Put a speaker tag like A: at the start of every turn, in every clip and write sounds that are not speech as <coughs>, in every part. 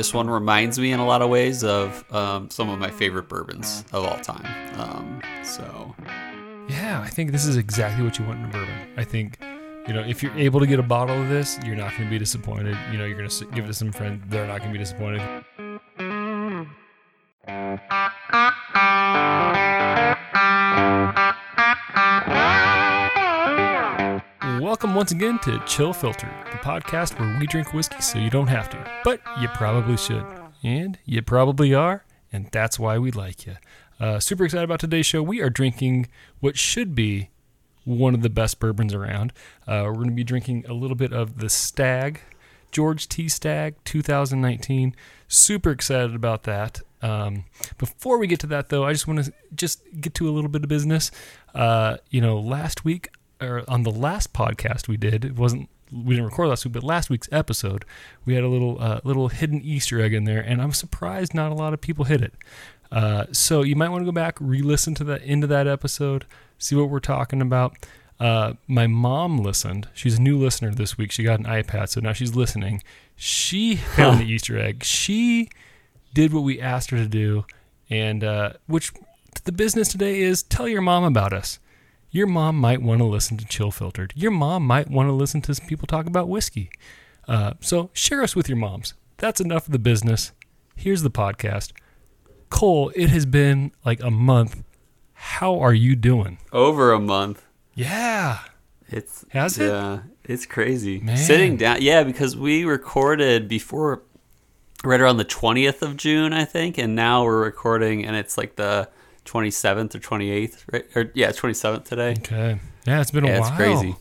A: this one reminds me in a lot of ways of um, some of my favorite bourbons of all time. Um, so
B: Yeah, I think this is exactly what you want in a bourbon. I think, you know, if you're able to get a bottle of this, you're not going to be disappointed. You know, you're going to give it to some friend, they're not going to be disappointed. Once again to Chill Filter, the podcast where we drink whiskey so you don't have to, but you probably should. And you probably are, and that's why we like you. Uh, super excited about today's show. We are drinking what should be one of the best bourbons around. Uh, we're going to be drinking a little bit of the Stagg, George T. Stagg 2019. Super excited about that. Um, before we get to that, though, I just want to just get to a little bit of business. Uh, you know, last week or on the last podcast we did, it wasn't we didn't record last week, but last week's episode we had a little uh, little hidden Easter egg in there, and I'm surprised not a lot of people hit it. Uh, so you might want to go back, re-listen to the end of that episode, see what we're talking about. Uh, my mom listened. She's a new listener this week. She got an iPad, so now she's listening. She found the Easter egg. She did what we asked her to do, and uh, which the business today is tell your mom about us. Your mom might want to listen to Chill Filtered. Your mom might want to listen to some people talk about whiskey. Uh, so share us with your moms. That's enough of the business. Here's the podcast. Cole, it has been like a month. How are you doing?
A: over a month.
B: Yeah.
A: It's
B: Has it?
A: Yeah, it's crazy.
B: Man.
A: Sitting down, yeah, because we recorded before, right around the twentieth of June, I think, and now we're recording, and it's like the twenty seventh or twenty eighth, right? Or yeah, twenty seventh today.
B: Okay. Yeah, it's been a while.
A: it's crazy.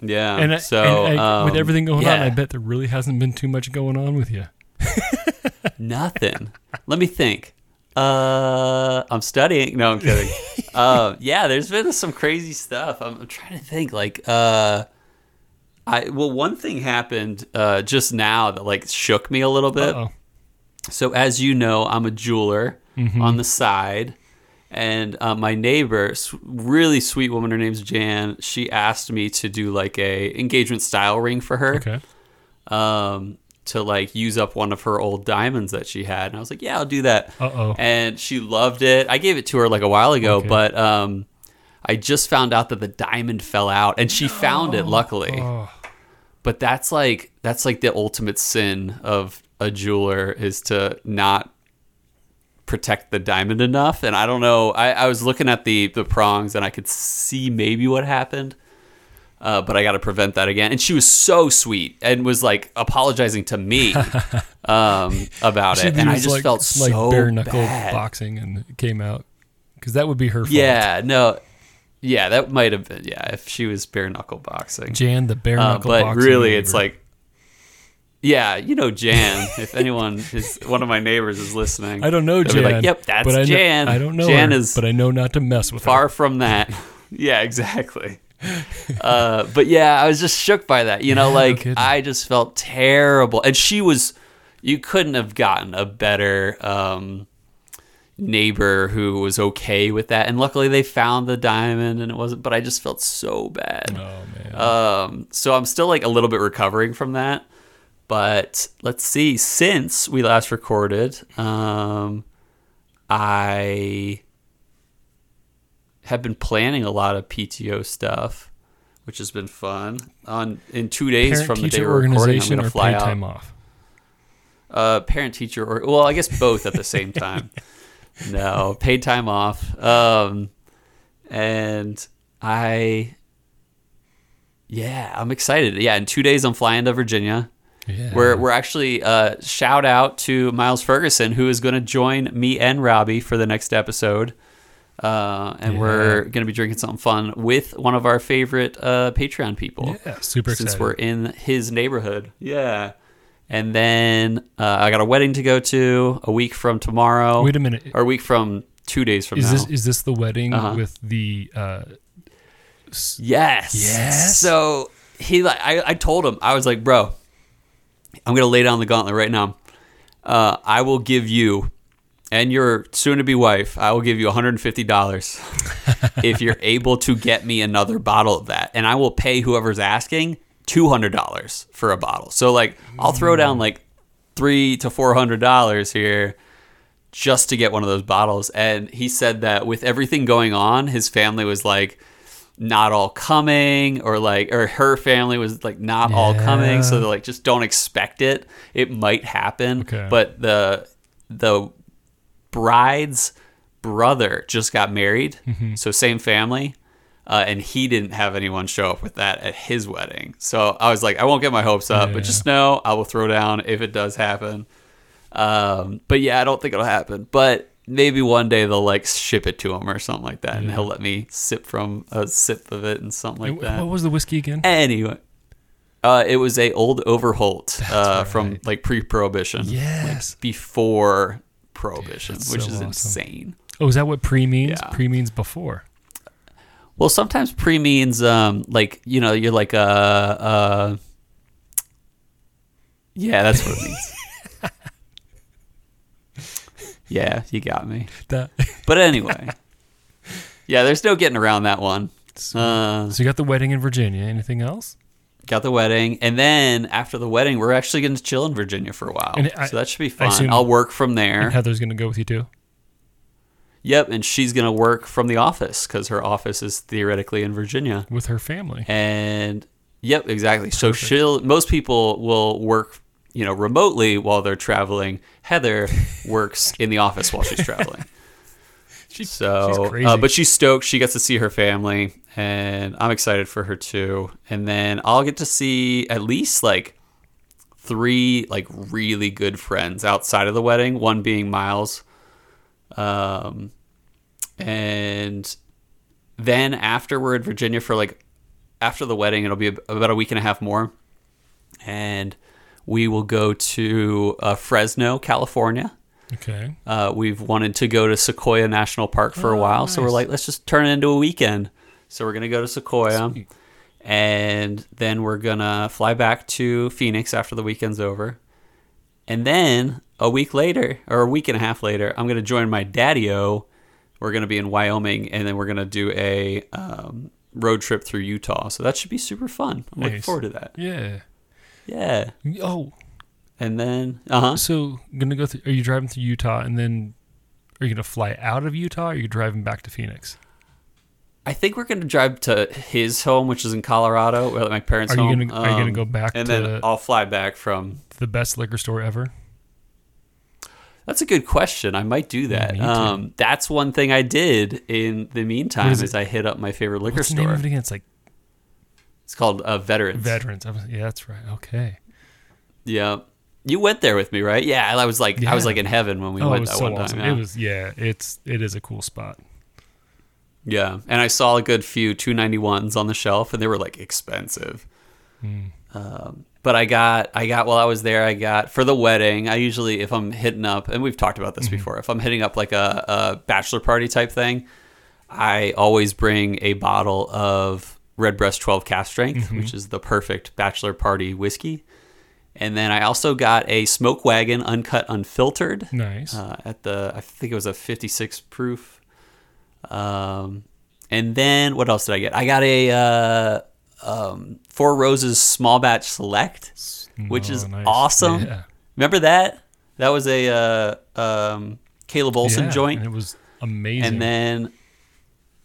A: Yeah.
B: And, I-
A: so
B: and I- with
A: um,
B: everything going on. I bet there really hasn't been too much going on with you. <laughs>
A: Nothing. Let me think. Uh, I'm studying. No, I'm kidding. <laughs> uh, yeah, there's been some crazy stuff. I'm, I'm trying to think. Like, uh, I well, one thing happened uh, just now that like shook me a little bit.
B: Uh-oh.
A: So, as you know, I'm a jeweler on the side, and uh, my neighbor, really sweet woman, her name's Jan. She asked me to do like a engagement style ring for her
B: Okay.
A: um, to like use up one of her old diamonds that she had. And I was like, yeah, I'll do that.
B: Uh-oh.
A: And she loved it. I gave it to her like a while ago,
B: Okay.
A: but um, I just found out that the diamond fell out and she found it luckily.
B: Oh,
A: But that's like that's like the ultimate sin of a jeweler is to not protect the diamond enough. And I don't know. I, I was looking at the the prongs and I could see maybe what happened. Uh, but I got to prevent that again. And she was so sweet and was like apologizing to me <laughs> um, about it, and I just
B: like,
A: felt
B: like
A: so
B: bare knuckle boxing and it came out because that would be her fault.
A: Yeah, no, yeah, that might have been yeah if she was bare knuckle boxing.
B: Jan, the bare
A: Uh,
B: knuckle
A: but
B: boxing.
A: really, it's like, yeah, you know Jan. if anyone is one of my neighbors is listening,
B: I don't know Jan.
A: Like, yep, that's
B: but I know-
A: Jan.
B: I don't know
A: Jan
B: her,
A: is
B: but I know not to mess with
A: far
B: her.
A: from that. <laughs> yeah, exactly. uh, but yeah, I was just shook by that. You know,
B: Yeah,
A: like
B: kidding.
A: I just felt terrible, and she was. You couldn't have gotten a better um, neighbor who was okay with that, and luckily they found the diamond, and it wasn't. But I just felt so bad.
B: Oh man.
A: Um, so I'm still like a little bit recovering from that. But let's see. Since we last recorded, um, I have been planning a lot of PTO stuff, which has been fun. On in two days
B: Parent
A: from the day we're recording, I'm going to fly out.
B: Time off.
A: Uh, parent teacher, or well, I guess both at the same <laughs> time. no, paid time off. Um, and I, yeah, I'm excited. Yeah, in two days I'm flying to Virginia.
B: Yeah.
A: We're we're actually uh, shout out to Miles Ferguson who is going to join me and Robbie for the next episode, uh, and
B: Yeah.
A: we're going to be drinking something fun with one of our favorite uh, Patreon people
B: yeah, super
A: since
B: excited.
A: we're in his neighborhood. Yeah. And then uh, I got a wedding to go to a week from tomorrow.
B: Wait a minute.
A: Or a week from two days from
B: Is
A: now.
B: this is this the wedding
A: Uh-huh.
B: with the uh
A: yes.
B: Yes?
A: So he like I, I told him I was like, bro, I'm gonna lay down the gauntlet right now. Uh, I will give you and your soon-to-be wife, I will give you $150 <laughs> if you're able to get me another bottle of that, and I will pay whoever's asking $200 for a bottle. So like, I'll throw down like three to four hundred dollars here just to get one of those bottles. And he said that with everything going on, his family was like not all coming or like or her family was like not all coming so they're like just don't expect it it might happen
B: Okay.
A: but the the bride's brother just got married
B: Mm-hmm.
A: so same family uh, and he didn't have anyone show up with that at his wedding so i was like i won't get my hopes up
B: Yeah.
A: but just know i will throw down if it does happen um, but yeah i don't think it'll happen but maybe one day they'll like ship it to him or something like that and he'll let me sip from a sip of it and something like that
B: what was the whiskey again?
A: Anyway, uh, it was a old Overholt uh,
B: right.
A: from like pre-prohibition,
B: Yes.
A: before prohibition,
B: that's
A: which
B: so
A: is
B: awesome.
A: insane.
B: Oh, is that what pre means?
A: Yeah.
B: Pre means before.
A: Well, sometimes pre means um, like you know you're like a uh, yeah, that's what it means. <laughs> yeah, you got me. <laughs> But anyway, yeah, there's no getting around that one. Uh,
B: So you got the wedding in Virginia. Anything else?
A: got the wedding, and then after the wedding, we're actually going to chill in Virginia for a while.
B: I-
A: so that should be fun. I'll work from there.
B: And Heather's gonna go with you too.
A: Yep, and she's gonna work from the office because her office is theoretically in Virginia.
B: with her family.
A: And yep, exactly. So she'll. Most people will work, you know, remotely while they're traveling. Heather works in the office while she's traveling. <laughs>
B: She-
A: So,
B: she's crazy.
A: Uh, but she's stoked. She gets to see her family, and I'm excited for her too. And then I'll get to see at least like three like really good friends outside of the wedding. One being Miles, um, and then after we're in Virginia for like after the wedding, it'll be about a week and a half more, and we will go to uh, Fresno, California.
B: okay.
A: Uh, we've wanted to go to Sequoia National Park for a
B: Oh,
A: while, so we're like, let's just turn it into a weekend. So we're gonna go to Sequoia,
B: Sweet.
A: and then we're gonna fly back to Phoenix after the weekend's over, and then a week later or a week and a half later, I'm gonna join my daddy-o. We're gonna be in Wyoming, and then we're gonna do a um, road trip through Utah. So that should be super fun. I'm looking forward to that.
B: Yeah.
A: Yeah,
B: Oh,
A: and then uh huh.
B: so gonna go through? Are you driving through Utah and then are you gonna fly out of Utah? or Are you driving back to Phoenix?
A: I think we're going to drive to his home, which is in Colorado, or my parents'
B: Are you
A: home.
B: gonna- are you gonna
A: Um,
B: go back
A: And
B: to-
A: then I'll fly back from.
B: The best liquor store ever.
A: That's a good question. I might do that. Um, that's one thing I did in the meantime
B: is
A: is. I hit up my favorite liquor
B: What's the name
A: store.
B: of it again? It's like
A: It's called uh, Veterans.
B: Veterans. Was- yeah, that's right. Okay.
A: Yeah, you went there with me, right? Yeah, I was like, I was like in heaven when we
B: oh,
A: went that
B: so
A: one
B: awesome.
A: time. Yeah.
B: It was yeah. It's it is a cool spot.
A: yeah, and I saw a good few two ninety ones on the shelf, and they were like expensive.
B: Hmm.
A: Um, but I got, I got while I was there, I got for the wedding. I usually, if I'm hitting up, and we've talked about this
B: Mm-hmm.
A: before, if I'm hitting up like a, a bachelor party type thing, I always bring a bottle of Redbreast 12 Cask Strength,
B: Mm-hmm.
A: which is the perfect bachelor party whiskey. And then I also got a Smoke Wagon Uncut Unfiltered
B: Nice.
A: uh, at the I think it was a 56 proof. Um, and then what else did I get? I got a uh, um, Four Roses Small Batch Select, which
B: Oh,
A: is
B: nice.
A: awesome.
B: Yeah.
A: Remember that? That was a uh, um, Caleb Olson
B: Yeah,
A: joint,
B: And it was amazing.
A: and then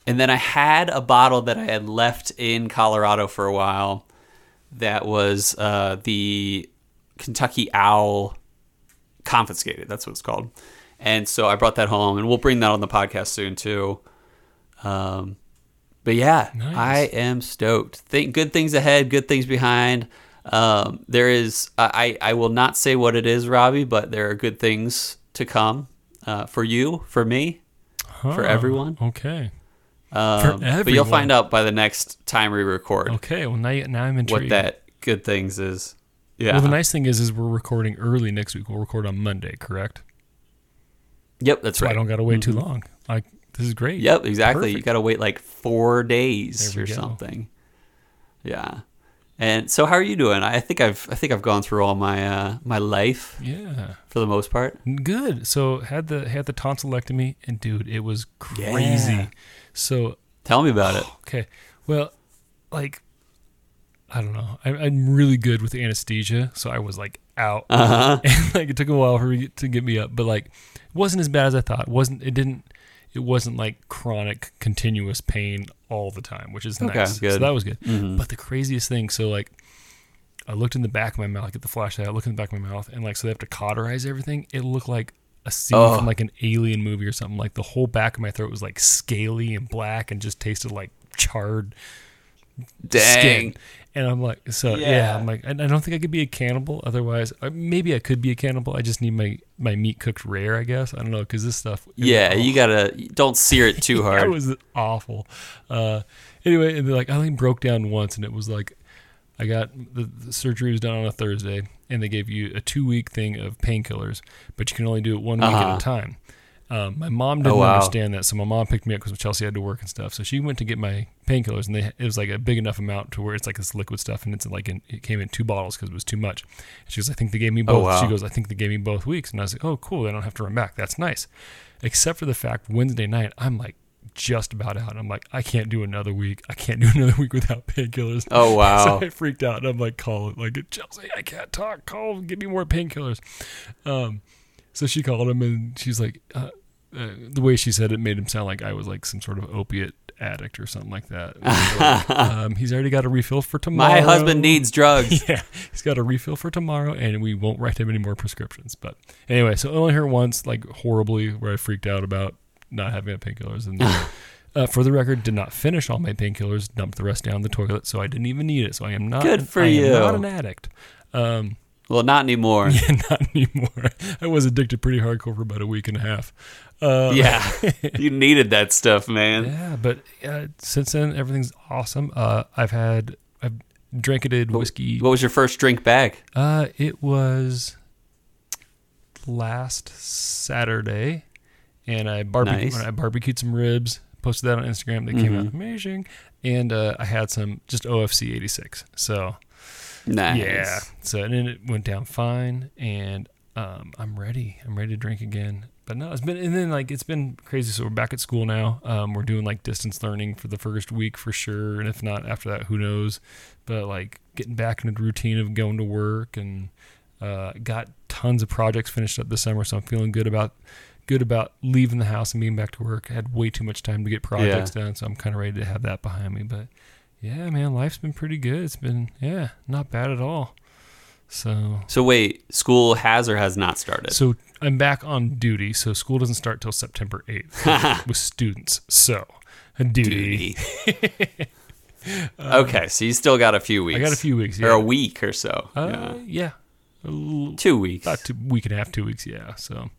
A: and then I had a bottle that I had left in Colorado for a while. That was uh, the Kentucky Owl confiscated. That's what it's called. And so I brought that home, and we'll bring that on the podcast soon too. Um, but yeah,
B: Nice.
A: I am stoked. Think good things ahead, good things behind. Um, there is, I, I will not say what it is, Robbie, but there are good things to come uh, for you, for me, for everyone.
B: Okay.
A: Um, but you'll find out by the next time we record
B: Okay. Well, now, you- now I'm intrigued.
A: what that good things is. Yeah.
B: Well, the nice thing is, is we're recording early next week. We'll record on Monday, correct?
A: yep, that's
B: So
A: right.
B: I don't got to wait too
A: Mhm.
B: long. Like this is great.
A: Yep, exactly. You got to wait like four days or
B: go.
A: something. Yeah. And so, how are you doing? I think I've I think I've gone through all my uh, my life
B: Yeah.
A: for the most part.
B: Good. So had the had the tonsillectomy, and dude, it was crazy.
A: Yeah.
B: So
A: Tell me about it. <sighs>
B: okay, well, like I don't know. I, I'm really good with anesthesia, so I was like out,
A: Uh huh. <laughs>
B: and like it took a while for me to get me up, but like it wasn't as bad as I thought. It wasn't it didn't it wasn't like chronic continuous pain all the time, which is
A: Okay,
B: nice. So that was good.
A: Mhm.
B: But the craziest thing, so like I looked in the back of my mouth, I get the flashlight, I look in the back of my mouth, and like so they have to cauterize everything. It looked like a scene
A: Oh.
B: from like an alien movie or something. Like the whole back of my throat was like scaly and black and just tasted like charred
A: Dang.
B: skin. And I'm like, so yeah,
A: Yeah.
B: I'm like, I, don't think I could be a cannibal. Otherwise, uh, maybe I could be a cannibal. I just need my my meat cooked rare, I guess. I don't know because this stuff.
A: Yeah, you gotta don't sear it <laughs> too hard.
B: That
A: hard.
B: was awful. Uh, anyway, and they're like I only broke down once, and it was like I got the, the surgery was done on a Thursday, and they gave you a two week thing of painkillers, but you can only do it one week at
A: Uh-huh.
B: a time. Um, my mom didn't
A: Oh, wow.
B: understand that, so my mom picked me up because Chelsea had to work and stuff. So she went to get my painkillers, and they it was like a big enough amount to where it's like this liquid stuff, and it's like in, it came in two bottles because it was too much. And she goes, I think they gave me both.
A: Oh, wow.
B: She goes, I think they gave me both weeks, and I was like, oh, cool. I don't have to run back. That's nice. Except for the fact Wednesday night, I'm like just about out. I'm like, I can't do another week. I can't do <laughs> another week without painkillers.
A: Oh <laughs> wow.
B: So I freaked out and I'm like, call it like Chelsea, I can't talk. Call, give me more painkillers. Um, so she called him and she's like, uh, uh, the way she said it made him sound like I was like some sort of opiate addict or something like that. Like, <laughs> um, he's already got a refill for tomorrow.
A: My husband needs drugs.
B: Yeah, he's got a refill for tomorrow, and we won't write him any more prescriptions. But anyway, so I only heard once, like horribly, where I freaked out about not having painkillers. And <laughs> uh, for the record, did not finish all my painkillers, dumped the rest down the toilet, so I didn't even need it. So I am not
A: Good for
B: I am
A: you.
B: not an addict. Um,
A: Well, not anymore. <laughs>
B: yeah, not anymore. I was addicted pretty hardcore for about a week and a half. Uh,
A: Yeah, <laughs> you needed that stuff, man.
B: Yeah, but uh, since then everything's awesome. Uh, I've had I've drinkated whiskey.
A: What was your first drink back?
B: Uh, it was last Saturday, and I barbecued.
A: Nice.
B: I barbecued some ribs. Posted that on Instagram. They came out
A: Mhm.
B: amazing, and uh, I had some just OFC eighty six. So
A: Nice.
B: yeah, so and then it went down fine, and um, I'm ready. I'm ready to drink again. But no, it's been and then like it's been crazy. So we're back at school now. Um, we're doing like distance learning for the first week for sure, and if not after that, who knows? But like getting back into the routine of going to work and uh, got tons of projects finished up this summer, so I'm feeling good about good about leaving the house and being back to work. I had way too much time to get projects done, so I'm kind of ready to have that behind me. But yeah, man, life's been pretty good. It's been yeah, not bad at all. So
A: So wait, school has or has not started?
B: so I'm back on duty. So school doesn't start till September 8th <laughs> with students. So duty.
A: Duty. <laughs> okay, so you still got a few weeks.
B: I got a few weeks.
A: or a week or so.
B: Uh,
A: yeah.
B: yeah.
A: Two weeks.
B: About two week and a half, two weeks. Yeah. So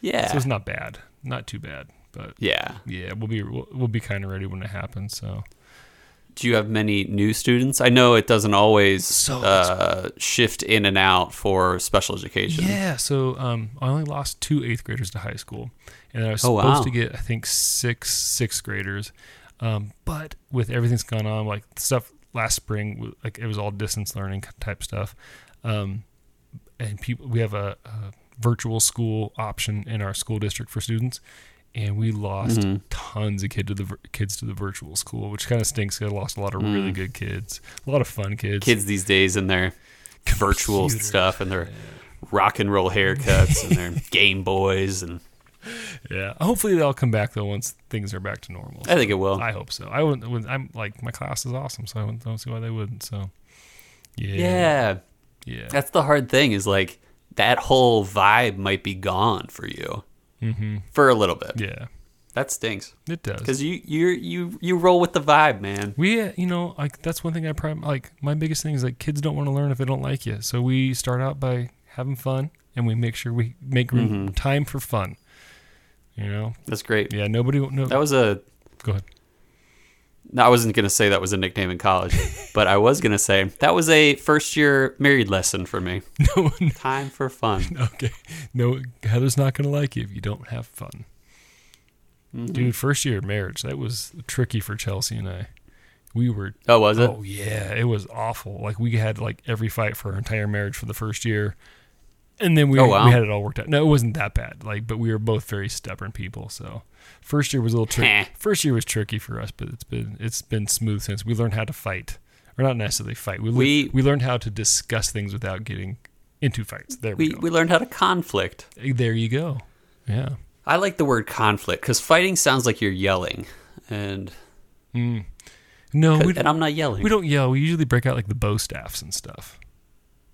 A: yeah.
B: so it's not bad, not too bad, but
A: yeah.
B: yeah, we'll be we'll, we'll be kind of ready when it happens. So
A: Do you have many new students? I know it doesn't always
B: So-
A: uh, shift in and out for special education.
B: Yeah, so um, I only lost two eighth graders to high school, and I was
A: Oh,
B: supposed
A: wow.
B: to get I think six sixth graders, um, but with everything's gone on, like stuff last spring, like it was all distance learning type stuff, um, and people we have a, a virtual school option in our school district for students. And we lost
A: Mhm.
B: tons of kid to the kids to the virtual school, which kind of stinks. I lost a lot of really
A: Mm.
B: good kids, a lot of fun kids.
A: Kids these days and their virtual stuff and their rock and roll haircuts and their <laughs> Game Boys and
B: Yeah, hopefully they'll come back though once things are back to normal.
A: I think it will.
B: I hope so. I wouldn't. wouldn't- I'm like my class is awesome, so I don't see why they wouldn't. So, yeah,
A: yeah.
B: yeah.
A: That's the hard thing is like that whole vibe might be gone for you
B: Mm-hmm.
A: for a little bit.
B: Yeah,
A: That stinks
B: it does.
A: because you you you you roll with the vibe, man.
B: we, uh, you know, like that's one thing I prime. Like my biggest thing is like kids don't want to learn if they don't like you. So we start out by having fun, and we make sure we make room
A: Mhm.
B: time for fun. You know,
A: That's great.
B: yeah. Nobody. No,
A: That was a.
B: go ahead.
A: No, I wasn't gonna say that was a nickname in college, <laughs> but I was gonna say that was a first year married lesson for me. <laughs>
B: No,
A: Time for fun. <laughs>
B: okay. No, Heather's not gonna like you if you don't have fun.
A: Mhm.
B: Dude, first year of marriage, that was tricky for Chelsea and I. We were
A: Oh, was it?
B: Oh yeah, it was awful. Like we had like every fight for our entire marriage for the first year, and then we
A: Oh, wow.
B: we had it all worked out. No, it wasn't that bad. Like, but we were both very stubborn people. So first year was a little tricky. first year was tricky for us, but it's been it's been smooth since we learned how to fight or not necessarily fight. We
A: We-
B: we, we learned how to discuss things without getting into fights. There we,
A: We
B: go.
A: we learned how to conflict.
B: there you go. Yeah.
A: I like the word conflict because fighting sounds like you're yelling, and
B: mm. No,
A: and I'm not yelling.
B: we don't yell. We usually break out like the bow staffs and stuff.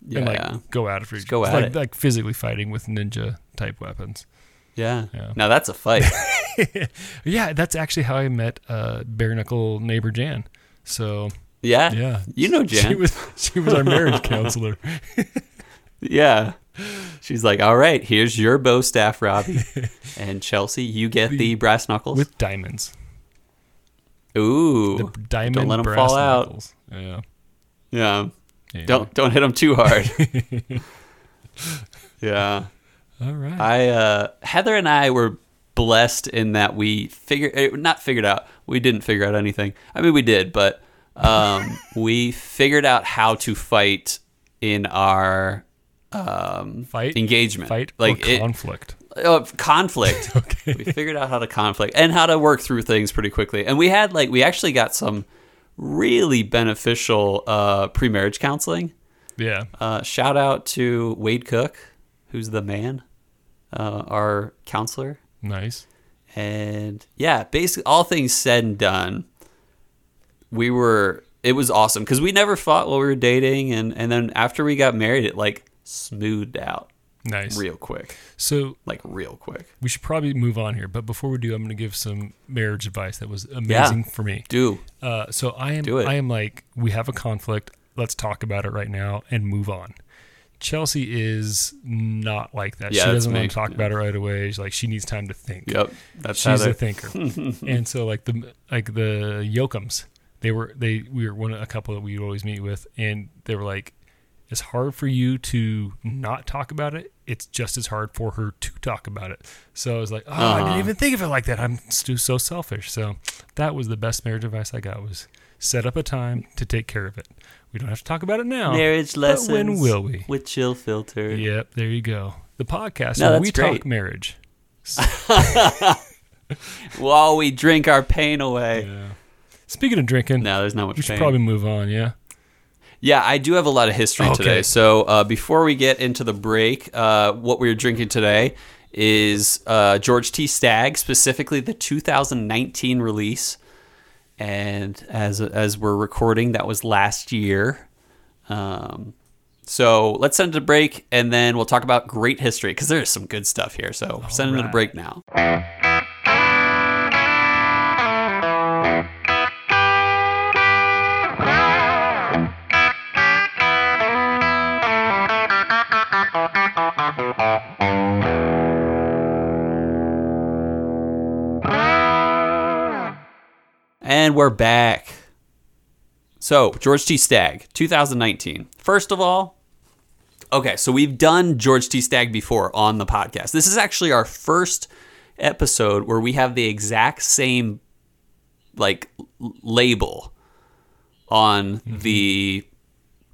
A: Yeah,
B: and like
A: yeah,
B: go at it for each
A: go at
B: like,
A: it.
B: like physically fighting with ninja type weapons.
A: yeah.
B: Yeah.
A: Now that's a fight. <laughs>
B: Yeah, that's actually how I met uh, bare knuckle neighbor Jan. So
A: Yeah,
B: yeah,
A: You know Jan.
B: She was she was our marriage <laughs> counselor.
A: Yeah. She's like, all right, here's your bow staff, Robbie. <laughs> and Chelsea, you get the brass knuckles.
B: with diamonds.
A: Ooh.
B: The diamond
A: let 'em
B: brass
A: fall out.
B: knuckles. Yeah.
A: yeah. Don't don't hit them too hard. <laughs> yeah.
B: All right.
A: I uh Heather and I were blessed in that we figured eh, not figured out. We didn't figure out anything. I mean we did, but um <laughs> we figured out how to fight in our um
B: Fight?
A: engagement.
B: Fight
A: like it-
B: conflict.
A: uh, conflict. <laughs>
B: Okay.
A: we figured out how to conflict and how to work through things pretty quickly. And we had like we actually got some really beneficial uh, pre-marriage counseling.
B: Yeah.
A: Uh, shout out to Wade Cook, who's the man, uh, our counselor.
B: Nice.
A: And yeah, basically all things said and done, we were it was awesome because we never fought while we were dating, and and then after we got married, it like smoothed out
B: Nice.
A: real quick,
B: So
A: like real quick.
B: we should probably move on here, but before we do, I'm going to give some marriage advice that was amazing for me.
A: Do
B: Uh, so I am
A: Do it.
B: I am like we have a conflict. Let's talk about it right now and move on. Chelsea is not like that.
A: Yeah,
B: she doesn't want to talk
A: Yeah.
B: about it right away. She's like she needs time to think.
A: yep, that's
B: She's a thinker. <laughs> and so like the like the Yokums, they were they we were one a couple that we would always meet with, and they were like, it's hard for you to not talk about it. It's just as hard for her to talk about it. So I was like, oh, I didn't
A: Uh-huh.
B: even think of it like that. I'm so selfish. So that was the best marriage advice I got was set up a time to take care of it. We don't have to talk about it now.
A: Marriage
B: but
A: lessons.
B: when will we?
A: With chill filter.
B: Yep, there you go. The podcast
A: No,
B: where we
A: great.
B: talk marriage. <laughs>
A: While we drink our pain away.
B: Yeah. Speaking of drinking,
A: No, there's not much
B: we should
A: pain.
B: probably move on. Yeah.
A: Yeah, I do have a lot of history
B: Okay.
A: today. So uh, before we get into the break, uh, what we are drinking today is uh, George T. Stagg, specifically the 2019 release. And as as we're recording, that was last year. Um, so let's send it a break, and then we'll talk about great history because there's some good stuff here. So we're sending it
B: a
A: break now. And we're back. So, George T. Stagg, 2019. First of all, okay, so we've done George T. Stagg before on the podcast. This is actually our first episode where we have the exact same like l- label on mm-hmm. the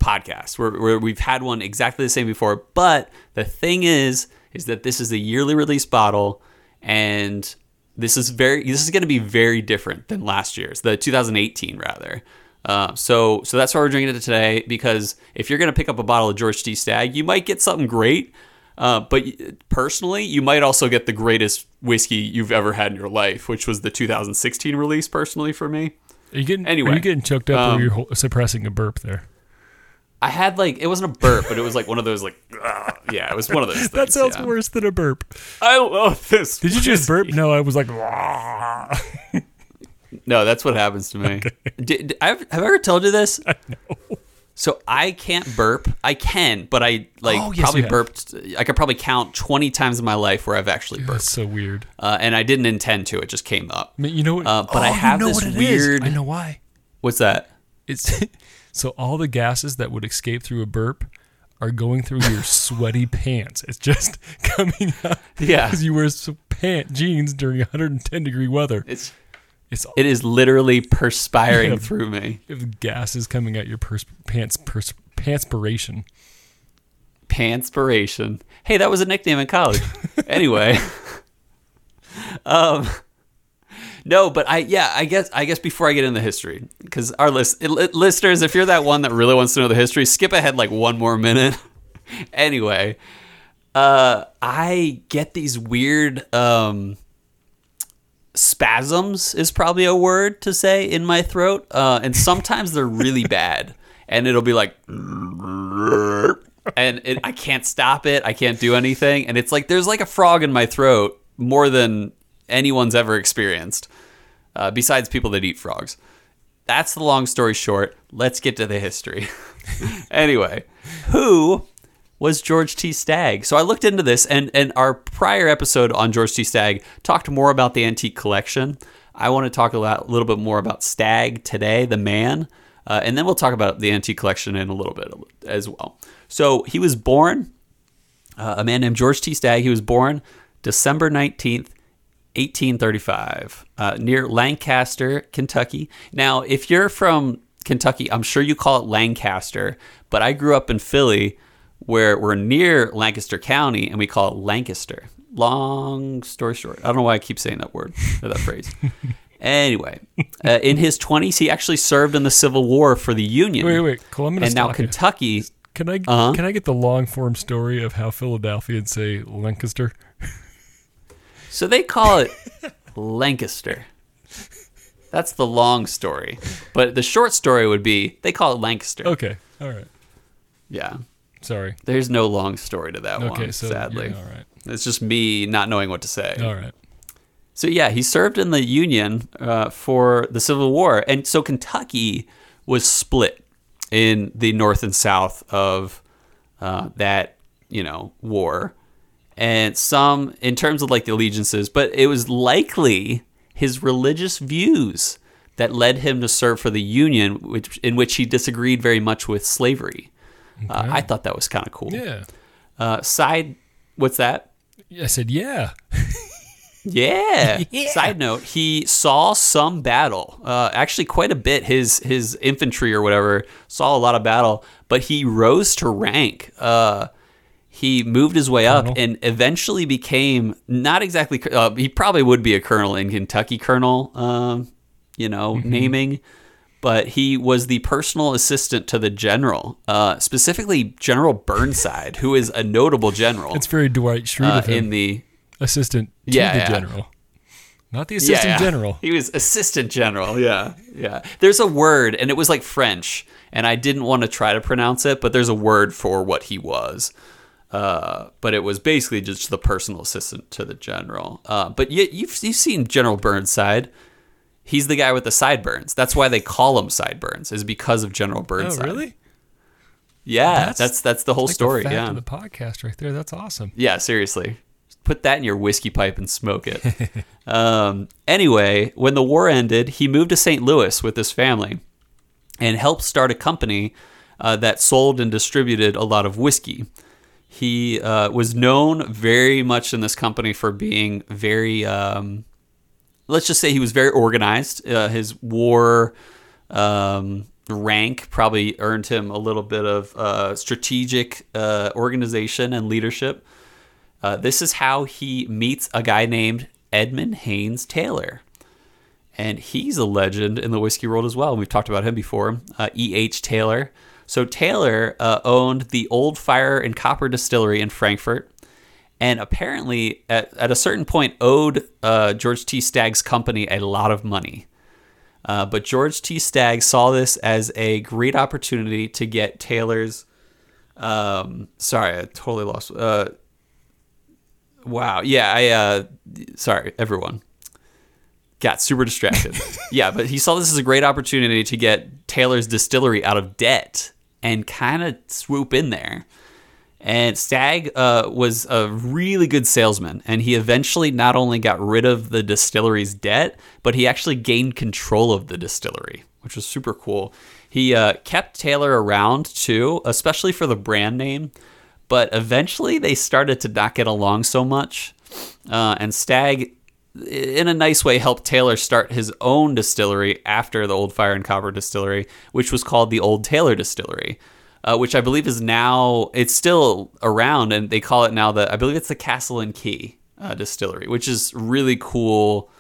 A: podcast where, where we've had one exactly the same before but the thing is is that this is a yearly release bottle and this is very this is going to be very different than last year's the 2018 rather. Uh, so so that's why we're drinking it today because if you're going to pick up a bottle of george t. Stagg you might get something great uh, but personally you might also get the greatest whiskey you've ever had in your life which was the 2016 release personally for me.
B: Are you getting
A: Anyway,
B: Are you getting choked up,
A: um,
B: or you're suppressing a burp there?
A: I had like it wasn't a burp, but it was like one of those like "Ugh." <laughs> yeah, it was one of those. <laughs> Things,
B: That sounds
A: yeah.
B: worse than a burp.
A: I love this.
B: Did you just burp? No, I was like,
A: No, that's what happens to me. <laughs> Did, did- I've, have I ever told you this?
B: no.
A: So I can't burp. I can, but I like
B: Oh, yes,
A: probably burped. I could probably count twenty times in my life where I've actually burped,
B: That's so weird.
A: uh, and I didn't intend to. It just came up.
B: I mean, you know what?
A: Uh, but I
B: Oh, you
A: have
B: know
A: this
B: it is.
A: weird-
B: I know why.
A: What's that?
B: It's so all the gases that would escape through a burp are going through your <laughs> sweaty pants. It's just <laughs> coming out
A: Yeah,
B: because you wear pant jeans during 110 degree weather.
A: it's
B: It's
A: it is literally perspiring <laughs>
B: Yeah.
A: through me.
B: if gases coming out your pers- pants pers-. Panspiration.
A: Hey, that was a nickname in college. anyway, um, No, but I yeah, I guess I guess before I get into the history, because our list li- listeners, if you're that one that really wants to know the history, skip ahead like one more minute. <laughs> anyway, uh, I get these weird um, spasms is probably a word to say in my throat, uh, and sometimes they're really <laughs> bad, and it'll be like. And it, I can't stop it. I can't do anything. And it's like there's like a frog in my throat more than anyone's ever experienced, uh, besides people that eat frogs. That's the long story short. Let's get to the history. <laughs> anyway, who was George T. Stagg? So I looked into this, and, and our prior episode on George T. Stagg talked more about the antique collection. I want to talk a little bit more about Stagg today, the man, uh, and then we'll talk about the antique collection in a little bit as well. So he was born, uh, a man named George T. Stagg. He was born December 19th, 1835, uh, near Lancaster, Kentucky. Now, if you're from Kentucky, I'm sure you call it Lancaster, but I grew up in Philly where we're near Lancaster County and we call it Lancaster. Long story short, I don't know why I keep saying that word or that phrase. <laughs> Anyway, uh, in his 20s, he actually served in the Civil War for the Union.
B: Wait, wait, Cole,
A: and now
B: stop you.
A: Kentucky.
B: Can I
A: Uh-huh.
B: can I get the long form story of how Philadelphians say Lancaster?
A: So they call it Lancaster. That's the long story. But the short story would be they call it Lancaster.
B: Okay, all right.
A: Yeah.
B: Sorry.
A: There's no long story to that
B: Okay,
A: one,
B: so
A: sadly.
B: yeah, all right,
A: It's just me not knowing what to say.
B: all right.
A: So yeah, he served in the Union uh, for the Civil War, and so Kentucky was split in the North and South of uh, that you know war, and some in terms of like the allegiances, but it was likely his religious views that led him to serve for the Union, which in which he disagreed very much with slavery. Uh, I thought that was kind of cool.
B: Yeah.
A: Uh, side, what's that?
B: I said yeah. <laughs> <laughs>
A: Yeah. Side note: He saw some battle, uh, actually quite a bit. His his infantry or whatever saw a lot of battle, but he rose to rank. Uh, he moved his way up and eventually became not exactly. Uh, he probably would be a colonel in Kentucky, colonel. Um, you know, naming. But he was the personal assistant to the general, uh, specifically General Burnside, who is a notable general
B: It's very Dwight Schrute
A: uh, in the
B: assistant to
A: Yeah,
B: the
A: yeah.
B: general, not the assistant general.
A: He was assistant general. Yeah, yeah. There's a word, and it was like French, and I didn't want to try to pronounce it, but there's a word for what he was. Uh, but it was basically just the personal assistant to the general. Uh, but you, you've you've seen General Burnside. He's the guy with the sideburns. That's why they call him sideburns, is because of General Burnside.
B: Oh, really?
A: Yeah, that's that's, the whole
B: Like
A: story.
B: The
A: yeah,
B: the podcast right there. That's awesome.
A: yeah, seriously. Put that in your whiskey pipe and smoke it. <laughs> um, anyway, when the war ended, he moved to St. Louis with his family and helped start a company uh, that sold and distributed a lot of whiskey. He uh, was known very much in this company for being very, um, let's just say he was very organized. Uh, his war um, rank probably earned him a little bit of uh, strategic uh, organization and leadership. Uh, this is how he meets a guy named Edmund Haynes Taylor. And he's a legend in the whiskey world as well. We've talked about him before. Uh, E.H. Taylor. So Taylor uh, owned the Old Fire and Copper Distillery in Frankfort, and apparently at, at a certain point owed uh, George T. Stagg's company a lot of money. Uh, but George T. Stagg saw this as a great opportunity to get Taylor's. Um, sorry, I totally lost. Uh, wow, yeah, I. Uh, sorry, everyone. Got super distracted. <laughs> yeah, but he saw this as a great opportunity to get Taylor's distillery out of debt and kind of swoop in there. And Stagg uh, was a really good salesman, and he eventually not only got rid of the distillery's debt, but he actually gained control of the distillery, which was super cool. He uh, kept Taylor around too, especially for the brand name, but eventually they started to not get along so much. Uh, and Stagg, in a nice way, helped Taylor start his own distillery after the Old Fire and Copper Distillery, which was called the Old Taylor Distillery uh, which I believe is now it's still around, and they call it now the I believe it's the Castle and Key uh, Distillery, which is really cool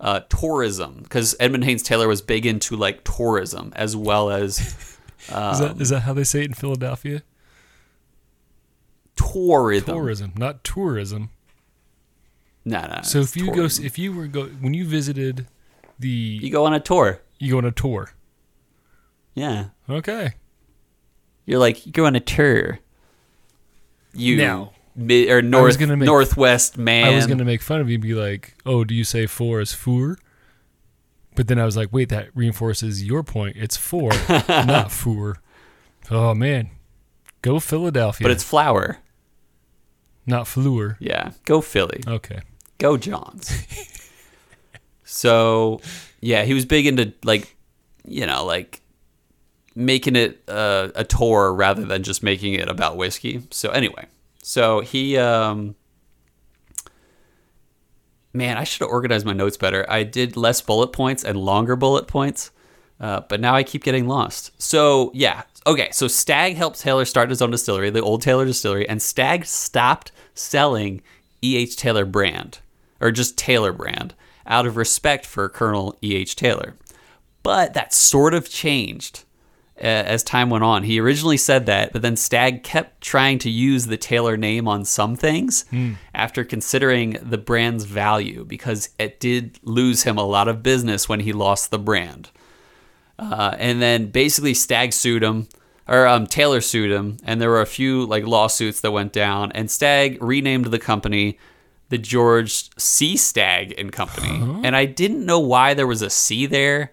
A: uh, tourism because Edmund Haynes Taylor was big into like tourism as well as <laughs>
B: is that is that how they say it in Philadelphia?
A: tourism.
B: Tourism, not tourism.
A: No, no.
B: So if you go, if you were go when you visited the,
A: you go on a tour,
B: you go on a tour.
A: yeah,
B: Okay.
A: you're like you go on a tour. You
B: Now,
A: mid, or north
B: gonna make-
A: northwest man.
B: I was gonna make fun of you and be like, "Oh, do you say four as four? But then I was like, "Wait, that reinforces your point. It's four, <laughs> not four." Oh man, go Philadelphia,
A: but it's flour.
B: not Fleur.
A: Yeah, go Philly.
B: Okay.
A: Go Johns. so, yeah, he was big into like, you know, like making it uh, a tour rather than just making it about whiskey. So anyway, so he, um, man, I should have organized my notes better. I did less bullet points and longer bullet points, uh, but now I keep getting lost. So yeah, okay. So Stagg helped Taylor start his own distillery, the Old Taylor Distillery, and Stagg stopped selling E.H. Taylor brand or just Taylor brand out of respect for Colonel E.H. Taylor. But that sort of changed uh, as time went on. He originally said that, but then Stagg kept trying to use the Taylor name on some things after considering the brand's value because it did lose him a lot of business when he lost the brand. Uh, and then basically Stagg sued him, or um, Taylor sued him, and there were a few like lawsuits that went down. And Stagg renamed the company the George C. Stagg and Company. And I didn't know why there was a C there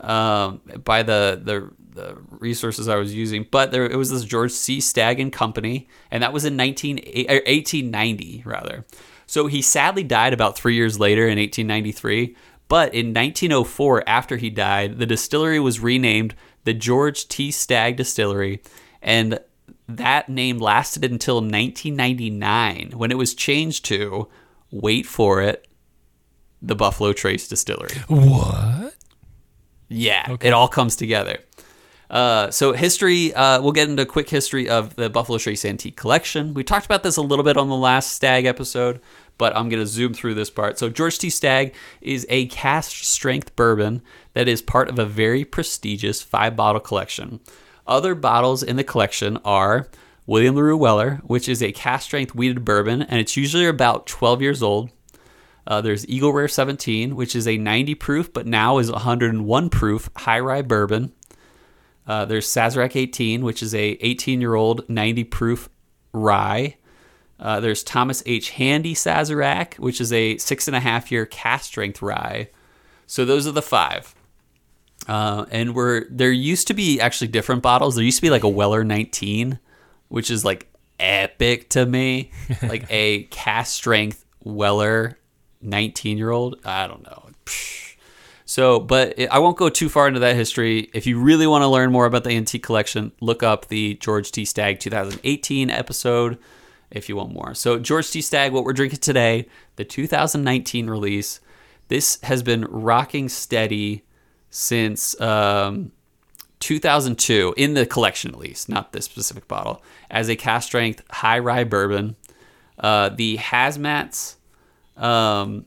A: um, by the, the the resources I was using, but there it was this George C. Stagg and Company, and that was in 19, 1890 rather. So he sadly died about three years later in 1893. But in 1904, after he died, the distillery was renamed the George T. Stagg Distillery, and that name lasted until 1999 when it was changed to, wait for it, the Buffalo Trace Distillery.
B: What?
A: Yeah, it all comes together. Uh, so history, uh, we'll get into a quick history of the Buffalo Trace Antique Collection. We talked about this a little bit on the last Stagg episode, but I'm going to zoom through this part. So George T. Stagg is a cask strength bourbon that is part of a very prestigious five bottle collection. Other bottles in the collection are William LaRue Weller, which is a cask strength wheated bourbon, and it's usually about 12 years old. Uh, there's Eagle Rare 17, which is a 90 proof, but now is 101 proof high rye bourbon. Uh, there's Sazerac 18, which is a 18 year old 90 proof rye. Uh, there's Thomas H. Handy Sazerac, which is a six and a half year cask strength rye. So those are the five. Uh, and we're there used to be actually different bottles. There used to be like a Weller 19, which is like epic to me, <laughs> like a cask strength Weller 19 year old. I don't know. So, but I won't go too far into that history. If you really want to learn more about the antique collection, look up the George T. Stagg 2018 episode if you want more. So, George T. Stagg, what we're drinking today, the 2019 release. This has been rocking steady since um, 2002, in the collection at least, not this specific bottle, as a cask strength high rye bourbon. Uh, the hazmats um,